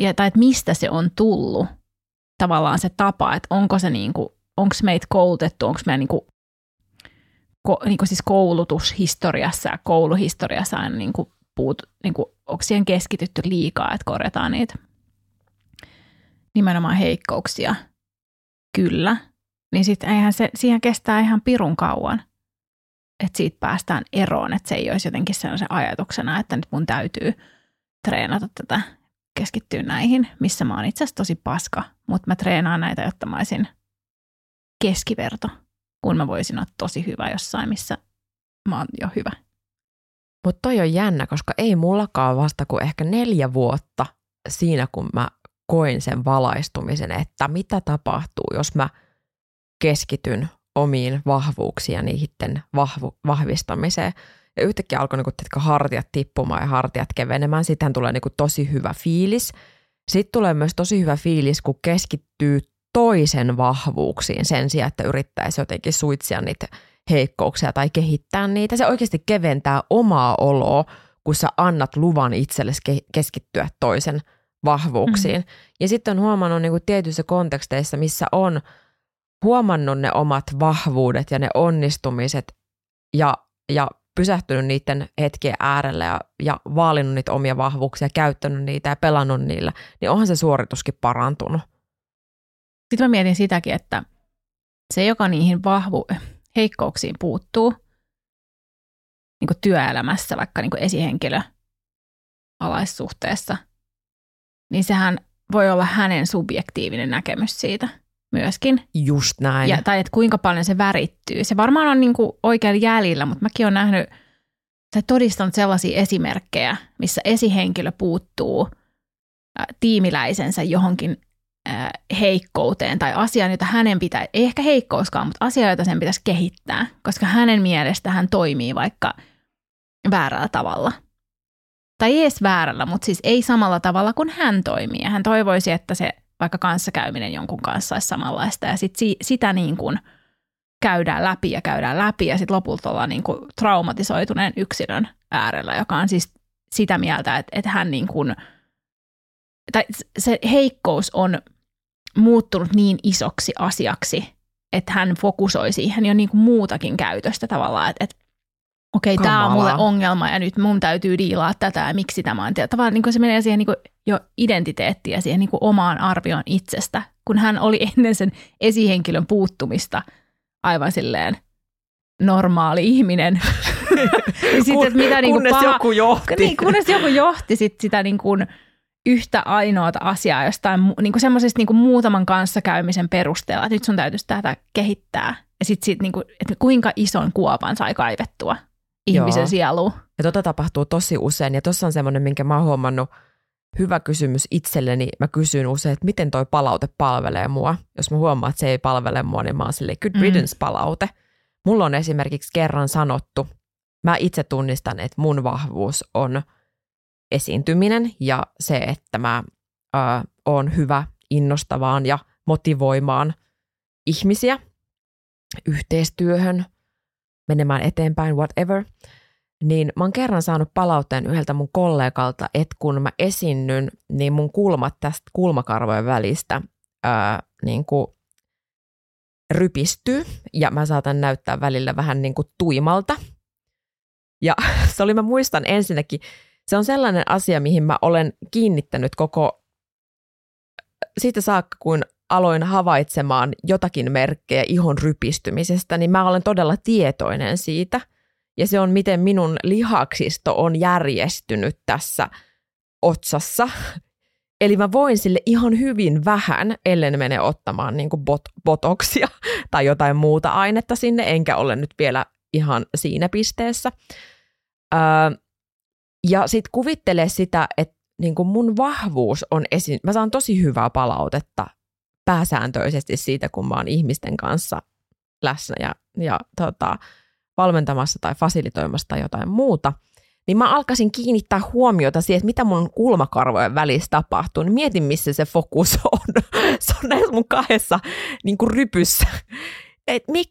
ja, tai että mistä se on tullut tavallaan se tapa, että onko se niin kuin, onko meitä koulutettu, onko meidän niin kuin, ko, niin kuin siis koulutushistoriassa ja kouluhistoriassa aina niin kuin puut, niin kuin, onko siihen keskitytty liikaa, että korjataan niitä nimenomaan heikkouksia. Kyllä. Niin sitten eihän se, siihen kestää ihan pirun kauan – että siitä päästään eroon, että se ei olisi jotenkin sellaisen ajatuksena, että nyt mun täytyy treenata tätä, keskittyä näihin, missä mä oon itse asiassa tosi paska, mutta mä treenaan näitä, jotta mä olisin keskiverto, kun mä voisin olla tosi hyvä jossain, missä mä oon jo hyvä. Mutta toi on jännä, koska ei mullakaan vasta kuin ehkä neljä vuotta siinä, kun mä koin sen valaistumisen, että mitä tapahtuu, jos mä keskityn omiin vahvuuksiin ja niiden vahvu, vahvistamiseen. Ja yhtäkkiä alkoi niin kuin, hartiat tippumaan ja hartiat kevenemään. Sitten tulee niin kuin, tosi hyvä fiilis. Sitten tulee myös tosi hyvä fiilis, kun keskittyy toisen vahvuuksiin sen sijaan, että yrittäisi jotenkin suitsia niitä heikkouksia tai kehittää niitä. Se oikeasti keventää omaa oloa, kun sä annat luvan itsellesi keskittyä toisen vahvuuksiin. Mm. Ja sitten on huomannut niin kuin tietyissä konteksteissa, missä on – huomannut ne omat vahvuudet ja ne onnistumiset ja, ja pysähtynyt niiden hetkien äärelle ja, ja vaalinut niitä omia vahvuuksia, käyttänyt niitä ja pelannut niillä, niin onhan se suorituskin parantunut. Sitten mä mietin sitäkin, että se, joka niihin vahvu, heikkouksiin puuttuu, niin kuin työelämässä, vaikka niin kuin esihenkilö alaissuhteessa, niin sehän voi olla hänen subjektiivinen näkemys siitä myöskin. Just näin. Ja, tai että kuinka paljon se värittyy. Se varmaan on niin kuin oikealla jäljellä, mutta mäkin olen nähnyt tai todistanut sellaisia esimerkkejä, missä esihenkilö puuttuu tiimiläisensä johonkin heikkouteen tai asiaan, jota hänen pitää, ei ehkä heikkouskaan, mutta asia, jota sen pitäisi kehittää, koska hänen mielestä hän toimii vaikka väärällä tavalla. Tai ei edes väärällä, mutta siis ei samalla tavalla kuin hän toimii. Hän toivoisi, että se vaikka kanssakäyminen jonkun kanssa olisi samanlaista. Ja sit si, sitä niin kuin käydään läpi ja käydään läpi ja sitten lopulta ollaan niin kuin traumatisoituneen yksilön äärellä, joka on siis sitä mieltä, että, että hän niin kuin, tai se heikkous on muuttunut niin isoksi asiaksi, että hän fokusoi siihen jo niin kuin muutakin käytöstä tavallaan, että, että okei, okay, tämä on mulle ongelma ja nyt mun täytyy diilaa tätä ja miksi tämä on. Tavallaan niin kuin se menee siihen niin kuin jo identiteettiin ja siihen niin kuin omaan arvioon itsestä, kun hän oli ennen sen esihenkilön puuttumista aivan silleen normaali ihminen. (laughs) niin sit, että mitä, niin kuin kunnes paha, joku johti. Niin, kunnes joku johti sit sitä niin kuin yhtä ainoata asiaa jostain niin kuin semmoisesta niin kuin muutaman kanssakäymisen perusteella, että nyt sun täytyisi tätä kehittää. Ja sitten sit, niin kuin, että kuinka ison kuopan sai kaivettua ihmisen Joo. sieluun. Ja tota tapahtuu tosi usein. Ja tuossa on semmoinen, minkä mä oon huomannut, hyvä kysymys itselleni. Mä kysyn usein, että miten toi palaute palvelee mua. Jos mä huomaan, että se ei palvele mua, niin mä oon silleen good riddance palaute. Mulla on esimerkiksi kerran sanottu, mä itse tunnistan, että mun vahvuus on esiintyminen ja se, että mä ö, oon hyvä innostavaan ja motivoimaan ihmisiä yhteistyöhön, menemään eteenpäin, whatever, niin mä oon kerran saanut palautteen yhdeltä mun kollegalta, että kun mä esinnyn, niin mun kulmat tästä kulmakarvojen välistä ää, niin kuin rypistyy ja mä saatan näyttää välillä vähän niin kuin tuimalta. Ja (laughs) se oli, mä muistan ensinnäkin, se on sellainen asia, mihin mä olen kiinnittänyt koko siitä saakka, kun aloin havaitsemaan jotakin merkkejä ihon rypistymisestä, niin mä olen todella tietoinen siitä. Ja se on, miten minun lihaksisto on järjestynyt tässä otsassa. Eli mä voin sille ihan hyvin vähän, ellen mene ottamaan niin bot, botoksia (laughs) tai jotain muuta ainetta sinne, enkä ole nyt vielä ihan siinä pisteessä. Öö, ja sitten kuvittele sitä, että niin mun vahvuus on esiin. Mä saan tosi hyvää palautetta pääsääntöisesti siitä, kun mä oon ihmisten kanssa läsnä ja, ja tota, valmentamassa tai fasilitoimassa tai jotain muuta, niin mä alkaisin kiinnittää huomiota siihen, että mitä mun kulmakarvojen välissä tapahtuu. Niin mietin, missä se fokus (laughs) on. se on näissä mun kahdessa niin kuin rypyssä. Et mi,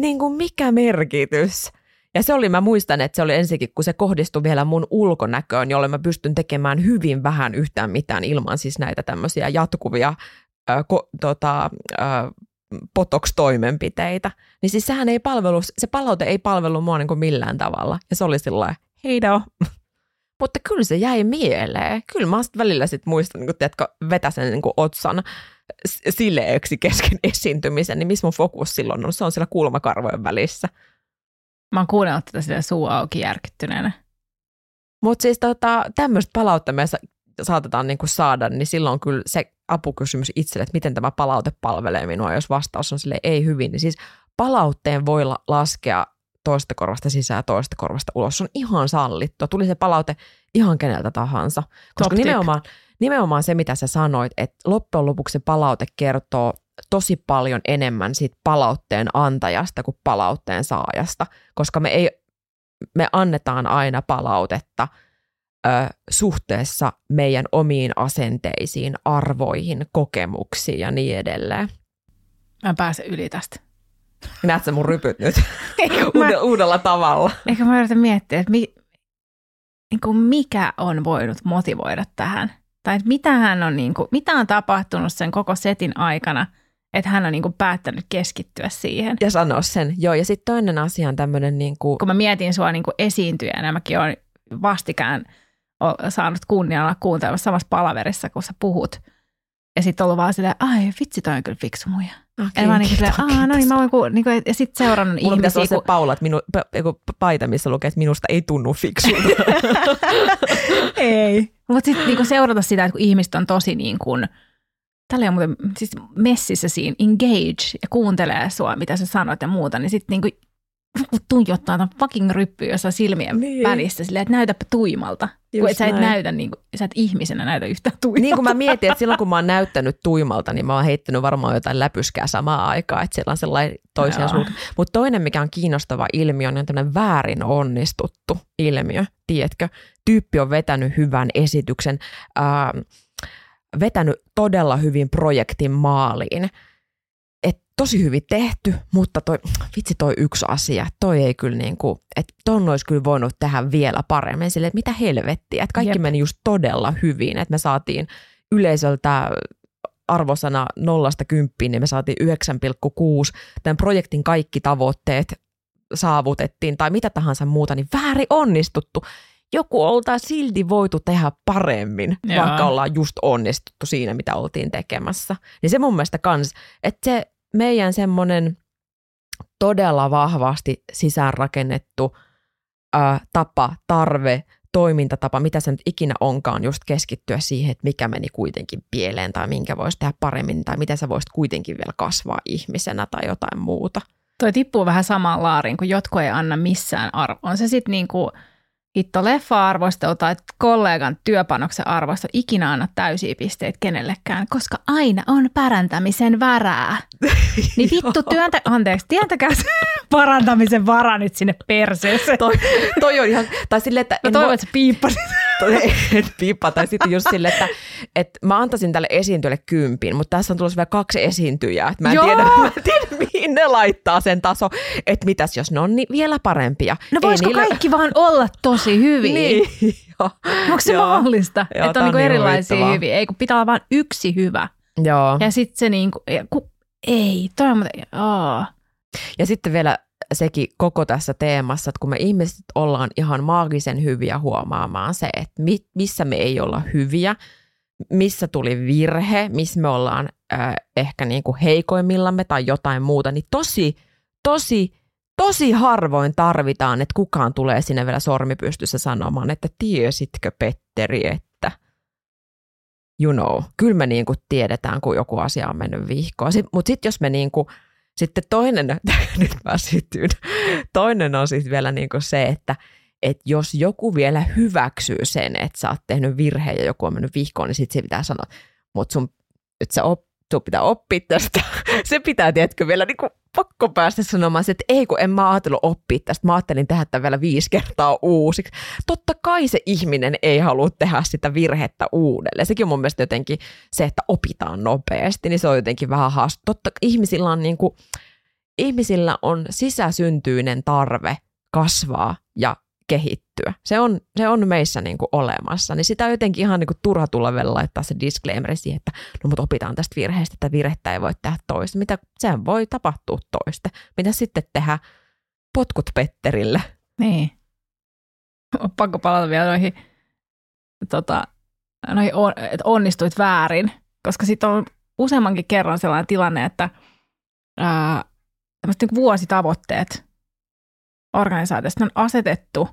niin kuin mikä merkitys? Ja se oli, mä muistan, että se oli ensinnäkin, kun se kohdistui vielä mun ulkonäköön, jolle mä pystyn tekemään hyvin vähän yhtään mitään ilman siis näitä tämmöisiä jatkuvia äh, ko, tota, äh, potoks-toimenpiteitä. Niin siis sehän ei palvelu, se palaute ei palvelu mua niin kuin millään tavalla. Ja se oli sillä heido. (laughs) Mutta kyllä se jäi mieleen. Kyllä mä välillä sit muistan, niin tiedätkö, vetäsen niin otsan sileeksi kesken (laughs) esiintymisen, niin missä mun fokus silloin on? Se on siellä kulmakarvojen välissä. Mä oon kuunnellut tätä suu auki järkyttyneenä. Mutta siis tota, tämmöistä palautta me saatetaan niinku saada, niin silloin kyllä se apukysymys itselle, että miten tämä palaute palvelee minua, jos vastaus on sille ei hyvin. Niin siis palautteen voi laskea toista korvasta sisään toista korvasta ulos. Se on ihan sallittua. Tuli se palaute ihan keneltä tahansa. Koska nimenomaan, nimenomaan se, mitä sä sanoit, että loppujen lopuksi se palaute kertoo tosi paljon enemmän siitä palautteen antajasta kuin palautteen saajasta, koska me, ei, me annetaan aina palautetta ö, suhteessa meidän omiin asenteisiin, arvoihin, kokemuksiin ja niin edelleen. Mä en pääse yli tästä. Näet sä mun rypyt nyt (laughs) mä, uudella tavalla? Ehkä mä yritän miettiä, että mi, niin kuin mikä on voinut motivoida tähän. Tai että mitä, hän on, niin kuin, mitä on tapahtunut sen koko setin aikana – Että hän on niin kuin päättänyt keskittyä siihen. Ja sanoa sen, joo. Ja sitten toinen asia on tämmöinen niin kuin... Kun mä mietin sua niin kuin esiintyjänä, mäkin olen vastikään saanut kunnian olla kuuntelemassa samassa palaverissa, kun sä puhut. Ja sitten ollut vaan silleen, ai vitsi, toi on kyllä fiksu muija. Okay, ja mä niin silleen, aah, no niin, mä voin, niin kuin, ja sitten seurannut Mulla ihmisiä. Mulla se Paula, että minu, paita, missä lukee, että minusta ei tunnu fiksulta. (laughs) ei. Mutta sitten niin seurata sitä, että kun ihmiset on tosi niin kuin, tällä on muuten siis messissä siinä, engage ja kuuntelee sua, mitä sä sanot ja muuta, niin sitten niin tuijottaa tämän fucking ryppyä jossain silmien niin. välissä silleen, että näytäpä tuimalta. Just kun et sä et näytä, niin kuin, sä et ihmisenä näytä yhtään tuimalta. Niin kuin mä mietin, että silloin kun mä oon näyttänyt tuimalta, niin mä oon heittänyt varmaan jotain läpyskää samaan aikaan, että siellä on sellainen toisia suuntaan. Mutta toinen, mikä on kiinnostava ilmiö, on tämmöinen väärin onnistuttu ilmiö, tiedätkö? Tyyppi on vetänyt hyvän esityksen, ää, vetänyt todella hyvin projektin maaliin, tosi hyvin tehty, mutta toi, vitsi toi yksi asia, toi ei kyllä niin kuin, että ton olisi kyllä voinut tehdä vielä paremmin, sille, että mitä helvettiä, että kaikki Jep. meni just todella hyvin, että me saatiin yleisöltä arvosana nollasta kymppiin, niin me saatiin 9,6. Tämän projektin kaikki tavoitteet saavutettiin tai mitä tahansa muuta, niin väärin onnistuttu. Joku oltaan silti voitu tehdä paremmin, Joo. vaikka ollaan just onnistuttu siinä, mitä oltiin tekemässä. Niin se mun mielestä kans, että se meidän semmoinen todella vahvasti sisäänrakennettu ää, tapa, tarve, toimintatapa, mitä se nyt ikinä onkaan, just keskittyä siihen, että mikä meni kuitenkin pieleen tai minkä voisi tehdä paremmin tai miten sä voisit kuitenkin vielä kasvaa ihmisenä tai jotain muuta. Toi tippuu vähän samaan laariin, kun jotkut ei anna missään arvoa. On se sitten niinku hitto leffa-arvostelu tai kollegan työpanoksen arvosta ikinä anna täysiä pisteitä kenellekään, koska aina on parantamisen varaa. (laughs) niin vittu työntä, anteeksi, työntäkää (laughs) parantamisen vara nyt sinne perseeseen. toi, toi on ihan, tai silleen, että... Mä toivon, että sä piippasit. (laughs) et piippa, tai sitten just silleen, että, että mä antaisin tälle esiintyjälle kympin, mutta tässä on tulossa vielä kaksi esiintyjää. Että mä en Joo. tiedä, mä en tiedä, mihin ne laittaa sen taso, että mitäs jos ne on niin vielä parempia. No voisiko niille... kaikki vaan olla tosi hyviä? niin, jo. Onko se Joo. mahdollista, Joo, että on niinku niin erilaisia hyviä? Ei, kun pitää olla vain yksi hyvä. Joo. Ja sitten se niinku, ja ku, ei, toi on muuten, Ja sitten vielä sekin koko tässä teemassa, että kun me ihmiset ollaan ihan maagisen hyviä huomaamaan se, että missä me ei olla hyviä, missä tuli virhe, missä me ollaan äh, ehkä niin kuin heikoimmillamme tai jotain muuta, niin tosi, tosi, tosi harvoin tarvitaan, että kukaan tulee sinne vielä sormipystyssä sanomaan, että tiesitkö Petteri, että you know, kyllä me niin kuin tiedetään, kun joku asia on mennyt vihkoon. Mutta sitten jos me niin kuin, sitten toinen, (laughs) nyt mä sytyn, toinen on sitten vielä niin kuin se, että että jos joku vielä hyväksyy sen, että sä oot tehnyt virheen ja joku on mennyt vihkoon, niin sitten se pitää sanoa, mutta sun, että sä op, sun pitää oppia tästä. (laughs) se pitää, tiedätkö, vielä niin kuin pakko päästä sanomaan, että ei kun en mä ajatellut oppia tästä, mä ajattelin tehdä tämän vielä viisi kertaa uusiksi. Totta kai se ihminen ei halua tehdä sitä virhettä uudelleen. Sekin on mun mielestä jotenkin se, että opitaan nopeasti, niin se on jotenkin vähän haaste. Totta ihmisillä on, niin ihmisillä on sisäsyntyinen tarve kasvaa ja kehittyä. Se on, se on meissä niin kuin olemassa. Niin sitä on jotenkin ihan niin kuin turha tulla vielä laittaa se disclaimer siihen, että no mutta opitaan tästä virheestä, että virhettä ei voi tehdä toista. Mitä, sehän voi tapahtua toista. Mitä sitten tehdä potkut Petterille? Niin. On pakko palata vielä noihin, tota, noihin on, että onnistuit väärin, koska sitten on useammankin kerran sellainen tilanne, että ää, niin vuositavoitteet organisaatiosta. On asetettu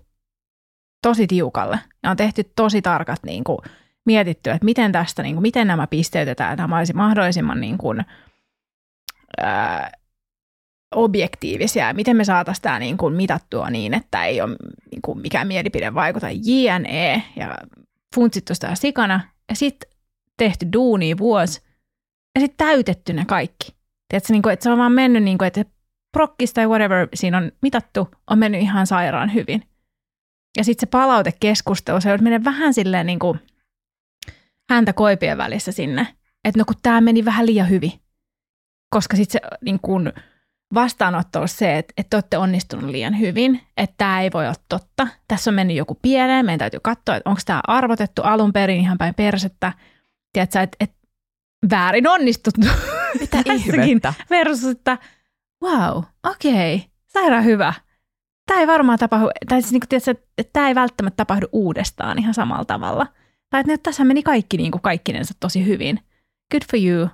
tosi tiukalle. Ja on tehty tosi tarkat niin kuin, mietitty, että miten tästä, niin kuin, miten nämä pisteytetään, että nämä olisi mahdollisimman niin kuin, ää, objektiivisia. Miten me saataisiin tämä niin kuin, mitattua niin, että ei ole niin kuin, mikään mielipide vaikuta JNE ja funtsittu sitä sikana. Ja sitten tehty duuni vuosi. Ja sitten täytetty ne kaikki. Tiedätkö, niin kuin, että se on vaan mennyt, niin kuin, että prokkista tai whatever siinä on mitattu, on mennyt ihan sairaan hyvin. Ja sitten se palautekeskustelu, se menee vähän silleen niin kuin häntä koipien välissä sinne, että no kun tämä meni vähän liian hyvin. Koska sitten se niin kuin vastaanotto on se, että, että te olette onnistunut liian hyvin, että tämä ei voi olla totta. Tässä on mennyt joku pieleen, meidän täytyy katsoa, että onko tämä arvotettu alun perin ihan päin persettä. Tiedätkö, että, että väärin onnistuttu. Mitä (laughs) ihmettä? Versus, että wow, okei, okay, sairaan hyvä. Tämä ei varmaan tapahdu, tai siis niin kuin, tiedätkö, että tämä ei välttämättä tapahdu uudestaan ihan samalla tavalla. Tai että nyt tässä meni kaikki niin kuin kaikkinensa tosi hyvin. Good for you.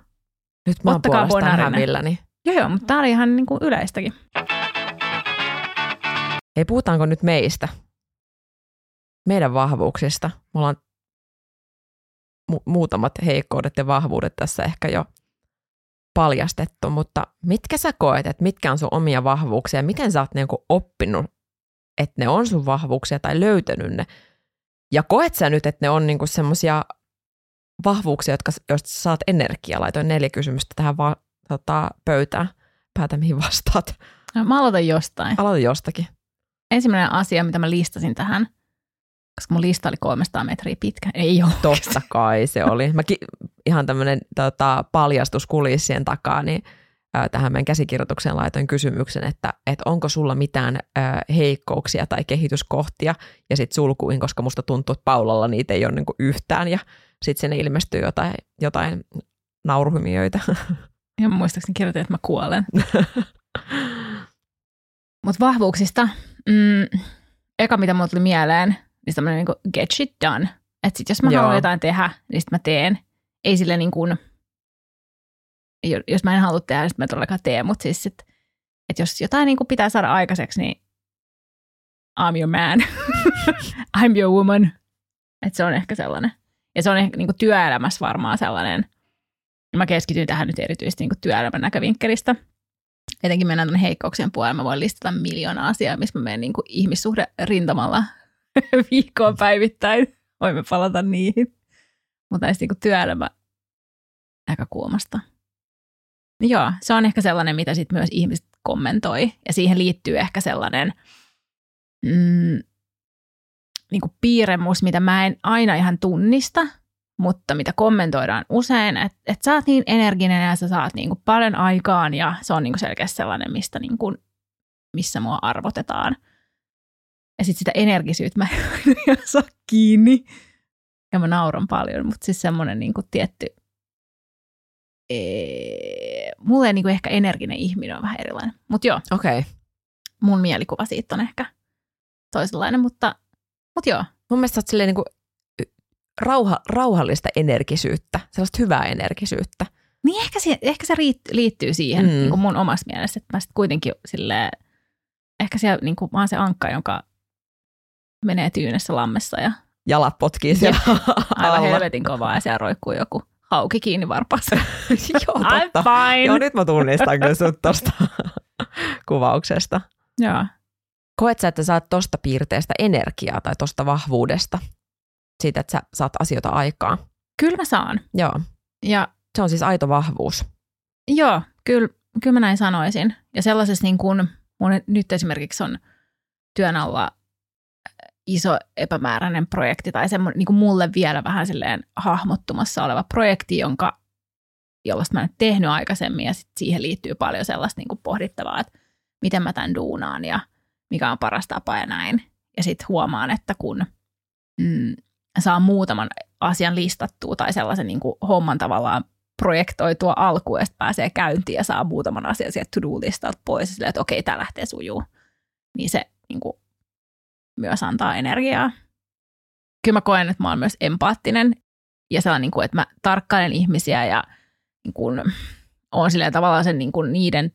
Nyt mä oon Ottakaa puolestaan hämilläni. Joo, joo, mutta tämä oli ihan niin kuin yleistäkin. Ei puhutaanko nyt meistä? Meidän vahvuuksista. Me ollaan mu- muutamat heikkoudet ja vahvuudet tässä ehkä jo paljastettu, mutta mitkä sä koet, että mitkä on sun omia vahvuuksia ja miten sä oot niinku oppinut, että ne on sun vahvuuksia tai löytänyt ne? Ja koet sä nyt, että ne on niinku semmoisia vahvuuksia, jotka, joista sä saat energiaa? Laitoin neljä kysymystä tähän va- tota, pöytään. Päätä mihin vastaat. No, Mä aloitan jostain. Aloita jostakin. Ensimmäinen asia, mitä mä listasin tähän, koska mun lista oli 300 metriä pitkä. Ei ole. Totta kai se oli. Mä ki- ihan tämmöinen tota, paljastus kulissien takaa, niin ää, tähän meidän käsikirjoitukseen laitoin kysymyksen, että, että onko sulla mitään ää, heikkouksia tai kehityskohtia, ja sitten sulkuihin, koska musta tuntuu, että Paulalla niitä ei ole niinku yhtään, ja sitten sinne ilmestyy jotain, jotain nauruhymiöitä. Ja muistaakseni kirjoitin, että mä kuolen. (laughs) Mutta vahvuuksista, mm, eka mitä mulle tuli mieleen, niin tämmöinen niin get shit done. Että sit jos mä Joo. haluan jotain tehdä, niin sit mä teen. Ei sille niin kuin, jo- jos mä en halua tehdä, niin sit mä todellakaan tee. Mutta siis, että et jos jotain niin kuin pitää saada aikaiseksi, niin I'm your man. (laughs) I'm your woman. Että se on ehkä sellainen. Ja se on ehkä niin kuin työelämässä varmaan sellainen, mä keskityn tähän nyt erityisesti niin kuin työelämän näkövinkkelistä. Etenkin mennään tuonne heikkouksien puolelle. Mä voin listata miljoona asiaa, missä mä menen niin kuin ihmissuhde rintamalla (laughs) viikkoon päivittäin. Voimme palata niihin. Mutta näistä niin työelämä näkökulmasta. Joo, se on ehkä sellainen, mitä sitten myös ihmiset kommentoi. Ja siihen liittyy ehkä sellainen mm, niin kuin piirremus, mitä mä en aina ihan tunnista, mutta mitä kommentoidaan usein, että, että sä oot niin energinen ja sä saat niin kuin paljon aikaan ja se on niin kuin selkeästi sellainen, mistä niin kuin, missä mua arvotetaan. Ja sitten sitä energisyyttä mä en (laughs) saa kiinni ja mä nauran paljon, mutta siis semmoinen niin kuin tietty, ee, mulle niin kuin ehkä energinen ihminen on vähän erilainen. Mutta joo, Okei. Okay. mun mielikuva siitä on ehkä toisenlainen, mutta, mutta joo. Mun mielestä sä oot silleen niinku rauha, rauhallista energisyyttä, sellaista hyvää energisyyttä. Niin ehkä se, ehkä se riit, liittyy siihen Mm. niin kuin mun omassa mielessä, että mä sitten kuitenkin silleen, ehkä siellä niin kuin, mä oon se ankka, jonka menee tyynessä lammessa ja Jalat potkii siellä (laughs) aivan alla. helvetin kovaa ja siellä roikkuu joku hauki kiinni varpaassa. (laughs) Joo, I'm totta. fine. Joo, nyt mä tunnistan kyllä sut tosta (laughs) kuvauksesta. Joo. Koet sä, että saat tosta piirteestä energiaa tai tosta vahvuudesta? Siitä, että sä saat asioita aikaa. Kyllä mä saan. Joo, Ja se on siis aito vahvuus. joo, kyllä, kyllä mä näin sanoisin. Ja sellaisessa niin kuin, mun nyt esimerkiksi on työn alla iso epämääräinen projekti tai semmoinen niin kuin mulle vielä vähän silleen hahmottumassa oleva projekti, jonka, jollaista mä en tehnyt aikaisemmin ja sit siihen liittyy paljon sellaista niin kuin pohdittavaa, että miten mä tämän duunaan ja mikä on paras tapa ja näin. Ja sitten huomaan, että kun mm, saa muutaman asian listattua tai sellaisen niin kuin homman tavallaan projektoitua alkuun ja sitten pääsee käyntiin ja saa muutaman asian sieltä to-do-listalta pois ja silleen, että okei, tämä lähtee sujuu. Niin se niin kuin, myös antaa energiaa. Kyllä mä koen, että mä oon myös empaattinen ja sellainen, niin kuin, että mä tarkkailen ihmisiä ja niin kuin, on silleen tavallaan sen niin kuin, niiden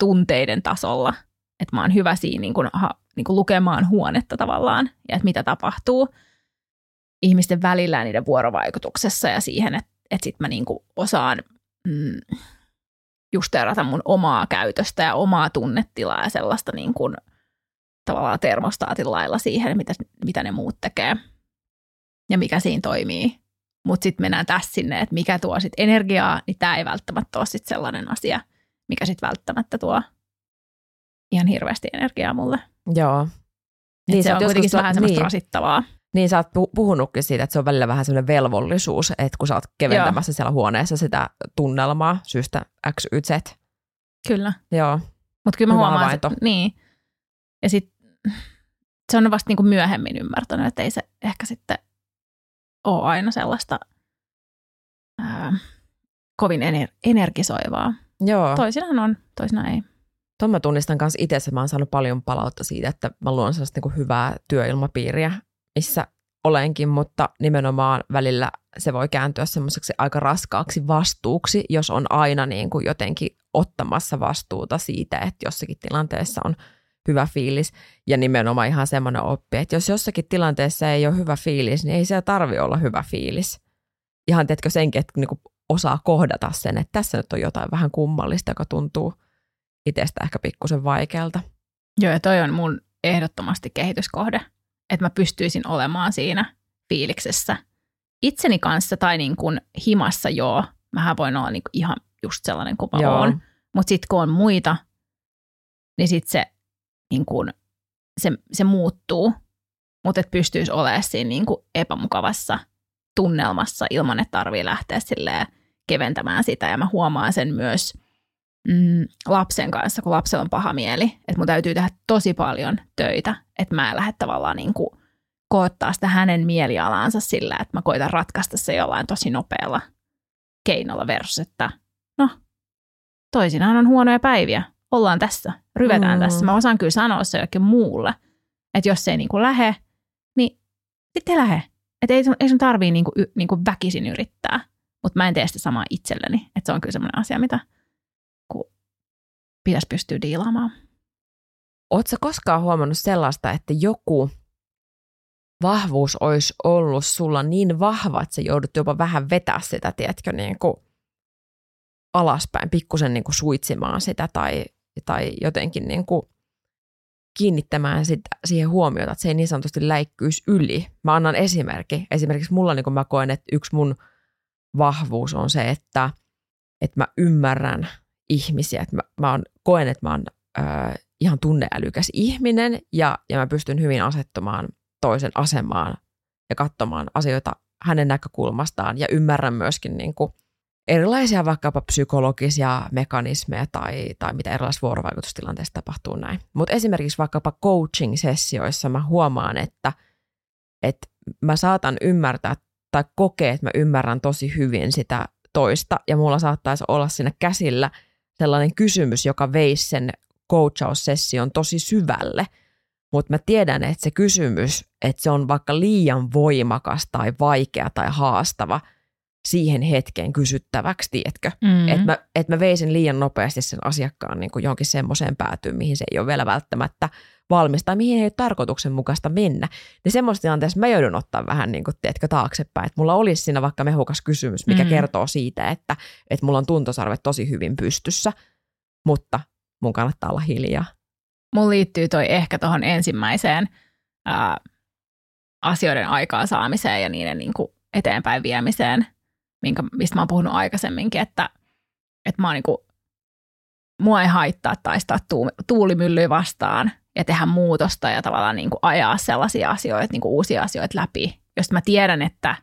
tunteiden tasolla, että mä oon hyvä siinä niin kuin, ha, niin kuin lukemaan huonetta tavallaan ja että mitä tapahtuu ihmisten välillä ja niiden vuorovaikutuksessa ja siihen, että, että sit mä niin kuin osaan mm, justeerata mun omaa käytöstä ja omaa tunnetilaa ja sellaista niin kuin, tavallaan termostaatin lailla siihen, mitä, mitä ne muut tekee ja mikä siinä toimii. Mutta sitten mennään tässä sinne, että mikä tuo sitten energiaa, niin tämä ei välttämättä ole sit sellainen asia, mikä sitten välttämättä tuo ihan hirveästi energiaa mulle. Joo. Niin Niin, se on kuitenkin vähän semmoista niin. rasittavaa. Niin sä oot pu- puhunutkin siitä, että se on välillä vähän semmoinen velvollisuus, että kun sä oot keventämässä siellä huoneessa sitä tunnelmaa syystä X, Y, Z. Kyllä. Joo, Mutta kyllä mä Hyvä huomaan, havainto. että niin. Ja sitten se on vasta niinku myöhemmin ymmärtänyt, että ei se ehkä sitten ole aina sellaista ää, kovin ener- energisoivaa. Joo. Toisinaan on, toisinaan ei. Tuon mä tunnistan myös itse, että mä oon saanut paljon palautta siitä, että mä luon sellaista niin hyvää työilmapiiriä, missä olenkin, mutta nimenomaan välillä se voi kääntyä semmoiseksi aika raskaaksi vastuuksi, jos on aina niin kuin jotenkin ottamassa vastuuta siitä, että jossakin tilanteessa on hyvä fiilis. Ja nimenomaan ihan semmoinen oppi, että jos jossakin tilanteessa ei ole hyvä fiilis, niin ei se tarvi olla hyvä fiilis. Ihan teetkö senkin, että niin kuin osaa kohdata sen, että tässä nyt on jotain vähän kummallista, joka tuntuu itsestä ehkä pikkusen vaikealta. Joo, ja toi on mun ehdottomasti kehityskohde, että mä pystyisin olemaan siinä fiiliksessä itseni kanssa tai niin kuin himassa joo. Mähän voin olla niin kuin ihan just sellainen kuin mä oon. Mutta sitten kun on muita, niin sitten se, niin kuin, se, se muuttuu. Mutta että pystyisi olemaan siinä niin kuin epämukavassa tunnelmassa ilman, että tarvii lähteä silleen keventämään sitä. Ja mä huomaan sen myös mm, lapsen kanssa, kun lapsella on paha mieli. Että mun täytyy tehdä tosi paljon töitä, että mä en lähde tavallaan niin kuin koottaa sitä hänen mielialaansa sillä, että mä koitan ratkaista se jollain tosi nopealla keinolla versus, että no, toisinaan on huonoja päiviä. Ollaan tässä, ryvetään Mm. tässä. Mä osaan kyllä sanoa se jollekin muulle, että jos se ei niin kuin lähe, niin sitten ei lähe. Että ei ei sun tarvii niin kuin, niin kuin väkisin yrittää, mutta mä en tee sitä samaa itselleni. Että se on kyllä semmoinen asia, mitä kun pitäisi pystyä diilaamaan. Oletko koskaan huomannut sellaista, että joku vahvuus olisi ollut sulla niin vahva, että sä joudut jopa vähän vetää sitä, tiedätkö, niin kuin alaspäin, pikkusen niin kuin suitsimaan sitä tai, tai jotenkin niin kuin kiinnittämään sitä, siihen huomiota, että se ei niin sanotusti läikkyisi yli. Mä annan esimerkki. Esimerkiksi mulla niin mä koen, että yksi mun vahvuus on se, että, että mä ymmärrän ihmisiä. Että mä, mä on, koen, että mä oon ö, ihan tunneälykäs ihminen ja, ja mä pystyn hyvin asettumaan toisen asemaan ja katsomaan asioita hänen näkökulmastaan ja ymmärrän myöskin niin kuin erilaisia vaikkapa psykologisia mekanismeja tai, tai mitä erilaisissa vuorovaikutustilanteissa tapahtuu näin. Mutta esimerkiksi vaikkapa coaching-sessioissa mä huomaan, että, että mä saatan ymmärtää tai kokea, että mä ymmärrän tosi hyvin sitä toista ja mulla saattaisi olla siinä käsillä sellainen kysymys, joka veisi sen coachaussession tosi syvälle. Mutta mä tiedän, että se kysymys, että se on vaikka liian voimakas tai vaikea tai haastava siihen hetkeen kysyttäväksi, tiedätkö? Mm. Että mä, et mä veisin liian nopeasti sen asiakkaan niin kuin johonkin semmoiseen päätyyn, mihin se ei ole vielä välttämättä valmis tai mihin ei ole tarkoituksenmukaista mennä. Niin semmoisessa tilanteessa mä joudun ottaa vähän niin kuin, tiedätkö, taaksepäin. Että mulla olisi siinä vaikka mehukas kysymys, mikä Mm. kertoo siitä, että, että mulla on tuntosarvet tosi hyvin pystyssä, mutta mun kannattaa olla hiljaa. Mulla liittyy toi ehkä tuohon ensimmäiseen ää, asioiden aikaansaamiseen ja niiden niin kuin eteenpäin viemiseen, minkä, mistä mä oon puhunut aikaisemminkin, että, että mä oon niin kuin, mua ei haittaa taistaa tuu, tuulimyllyä vastaan ja tehdä muutosta ja tavallaan niin kuin ajaa sellaisia asioita, niin kuin uusia asioita läpi, jos mä tiedän, että,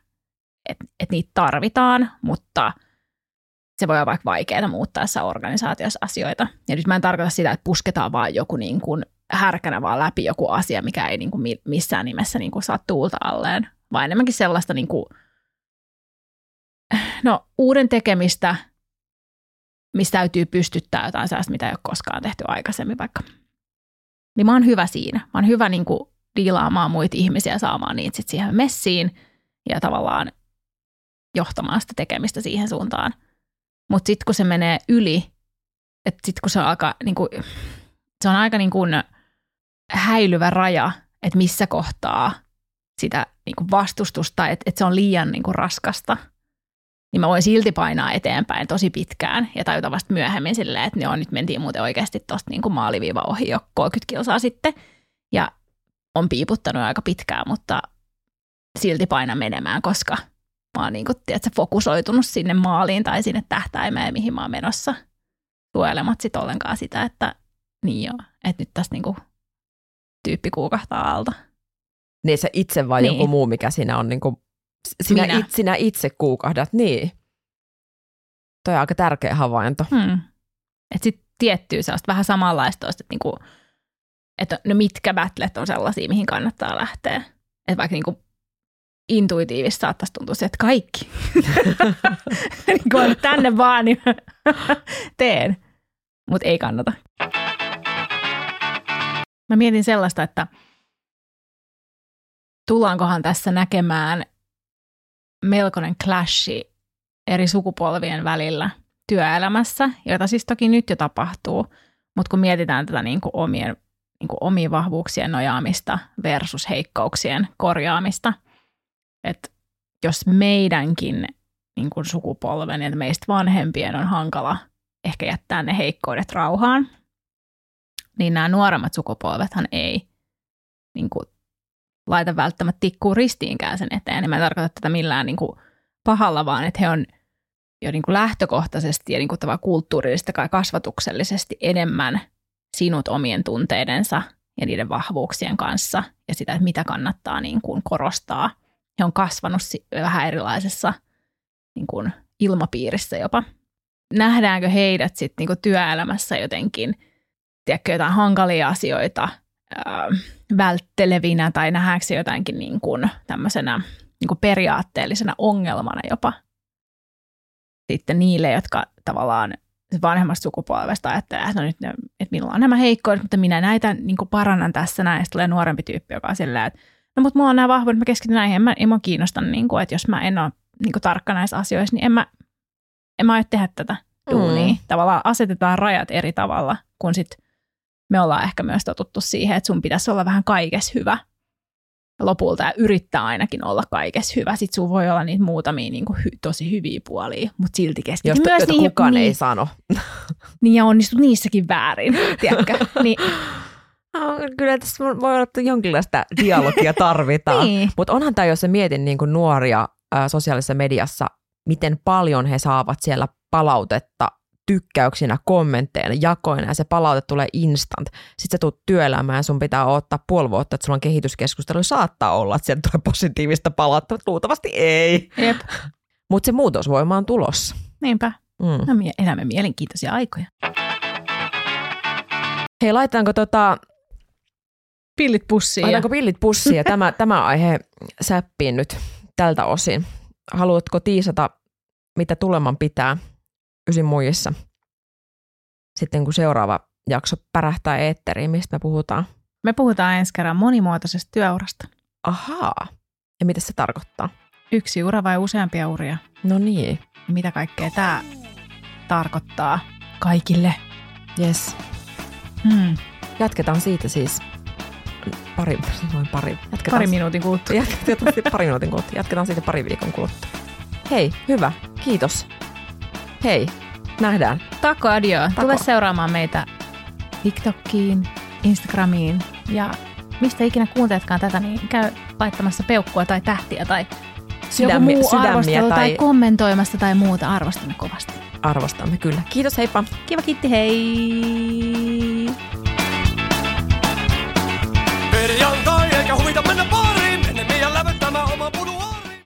että, että niitä tarvitaan, mutta se voi olla vaikka vaikeaa muuttaessa organisaatiossa asioita. Ja nyt mä en tarkoita sitä, että pusketaan vaan joku niin kuin härkänä vaan läpi joku asia, mikä ei niin kuin mi- missään nimessä niin kuin saa tuulta alleen, vaan enemmänkin sellaista niin kuin, no, uuden tekemistä, mistä täytyy pystyttää jotain sellaista, mitä ei ole koskaan tehty aikaisemmin vaikka. Niin mä oon hyvä siinä. Mä oon hyvä niin kuin diilaamaan muita ihmisiä saamaan niitä sit siihen messiin ja tavallaan johtamaan sitä tekemistä siihen suuntaan. Mutta sitten kun se menee yli, että sitten kun se aika, niin kuin, se on aika niin kuin häilyvä raja, että missä kohtaa sitä niin kuin vastustusta, että, että se on liian niin kuin raskasta, niin mä voin silti painaa eteenpäin tosi pitkään ja tajuta vasta myöhemmin silleen, että ne on nyt mentiin muuten oikeasti tuosta niin maaliviiva ohi jo 30 kilsaa sitten ja on piiputtanut aika pitkään, mutta silti paina menemään, koska mä oon niin kuin, tiedätkö, fokusoitunut sinne maaliin tai sinne tähtäimeen, mihin mä oon menossa, suojelemat sit ollenkaan sitä, että niin joo, että nyt tästä niin kuin, tyyppi kuukahtaa alta. Niin se itse vai Niin. joku muu, mikä siinä on, niin kuin, sinä, Minä. it, sinä itse kuukahdat, niin. Toi on aika tärkeä havainto. Hmm. Että sitten tiettyy sellaista vähän samanlaista, että, niinku, että no mitkä battlet on sellaisia, mihin kannattaa lähteä. Että vaikka niinku intuitiivista saattaisi tuntua se, että kaikki. (laughs) niin kun tänne vaan, niin (laughs) teen. Mutta ei kannata. Mä mietin sellaista, että tullaankohan tässä näkemään melkoinen clashi eri sukupolvien välillä työelämässä, jota siis toki nyt jo tapahtuu, mutta kun mietitään tätä niin kuin omien, niin kuin omien vahvuuksien nojaamista versus heikkouksien korjaamista, että jos meidänkin niin kuin sukupolven ja meistä vanhempien on hankala ehkä jättää ne heikkoudet rauhaan, niin nämä nuoremmat sukupolvethan ei niin kuin, laita välttämättä tikkuu ristiinkään sen eteen. Ja mä en tarkoita tätä millään niin kuin, pahalla, vaan että he on jo niin kuin lähtökohtaisesti ja niin kuin kulttuurillisesti tai kasvatuksellisesti enemmän sinut omien tunteidensa ja niiden vahvuuksien kanssa ja sitä, että mitä kannattaa niin kuin korostaa. He on kasvanut vähän erilaisessa niin kuin ilmapiirissä jopa. Nähdäänkö heidät sitten niin työelämässä jotenkin, tiedätkö, jotain hankalia asioita ää, välttelevinä tai nähdäänkö jotainkin niin kuin tämmöisenä niin kuin periaatteellisena ongelmana jopa sitten niille, jotka tavallaan vanhemmasta sukupolvesta ajattelee, että, no nyt, että minulla on nämä heikkoudet, mutta minä näitä niin parannan tässä näin. Sitten tulee nuorempi tyyppi, joka on sillä, että no mutta mulla on nämä vahvuudet, mä keskityn näihin, en mä, en mä kiinnosta, niin kuin, että jos mä en ole niin kuin, tarkka näissä asioissa, niin en mä, en mä aio tehdä tätä duunia. Mm. Tavallaan asetetaan rajat eri tavalla, kun sit me ollaan ehkä myös totuttu siihen, että sun pitäisi olla vähän kaikessa hyvä lopulta ja yrittää ainakin olla kaikessa hyvä. Sitten sun voi olla niitä muutamia niin kuin hy, tosi hyviä puolia, mutta silti keskittyy myös jota niihin, kukaan niin, ei sano. (laughs) Niin ja onnistut niissäkin väärin, (laughs) tiedätkö? Niin, No, kyllä tässä voi olla jonkinlaista dialogia tarvitaan. (laughs) niin. Mutta onhan tämä, jos sä mietin niin kuin nuoria ää, sosiaalisessa mediassa, miten paljon he saavat siellä palautetta tykkäyksinä, kommentteina, jakoina ja se palaute tulee instant. Sitten sä tulet työelämään ja sun pitää ottaa puoli vuotta, että sulla on kehityskeskustelu. Saattaa olla, että sieltä tulee positiivista palautetta, mutta luultavasti ei. Jep. (laughs) Mutta se muutosvoima on tulossa. Niinpä. Mm. No, elämme mielenkiintoisia aikoja. Hei, laitetaanko tota... Pillit pussiin. Laitetaanko pillit pussiin ja (laughs) tämä, tämä aihe säppiin nyt tältä osin. Haluatko tiisata, mitä tuleman pitää ysin muijissa. Sitten kun seuraava jakso pärähtää eetteriin, mistä me puhutaan? Me puhutaan ensi kerran monimuotoisesta työurasta. Ahaa. Ja mitä se tarkoittaa? Yksi ura vai useampia uria? No niin. Mitä kaikkea tämä tarkoittaa kaikille? Yes. Hmm. Jatketaan siitä siis pari, noin pari, jatketaan, pari minuutin kuluttua. Jatketaan, pari minuutin kuluttua. Jatketaan siitä pari viikon kuluttua. Hei, hyvä. Kiitos. Hei, nähdään. Tako adio. Tako. Tule seuraamaan meitä TikTokiin, Instagramiin ja mistä ikinä kuunteletkaan tätä, niin käy laittamassa peukkua tai tähtiä tai sydämi- joku muu sydämiä tai... tai kommentoimasta tai muuta. Arvostamme kovasti. Arvostamme kyllä. Kiitos, heippa. Kiva kiitti, hei. Perjantai eikä huvita mennä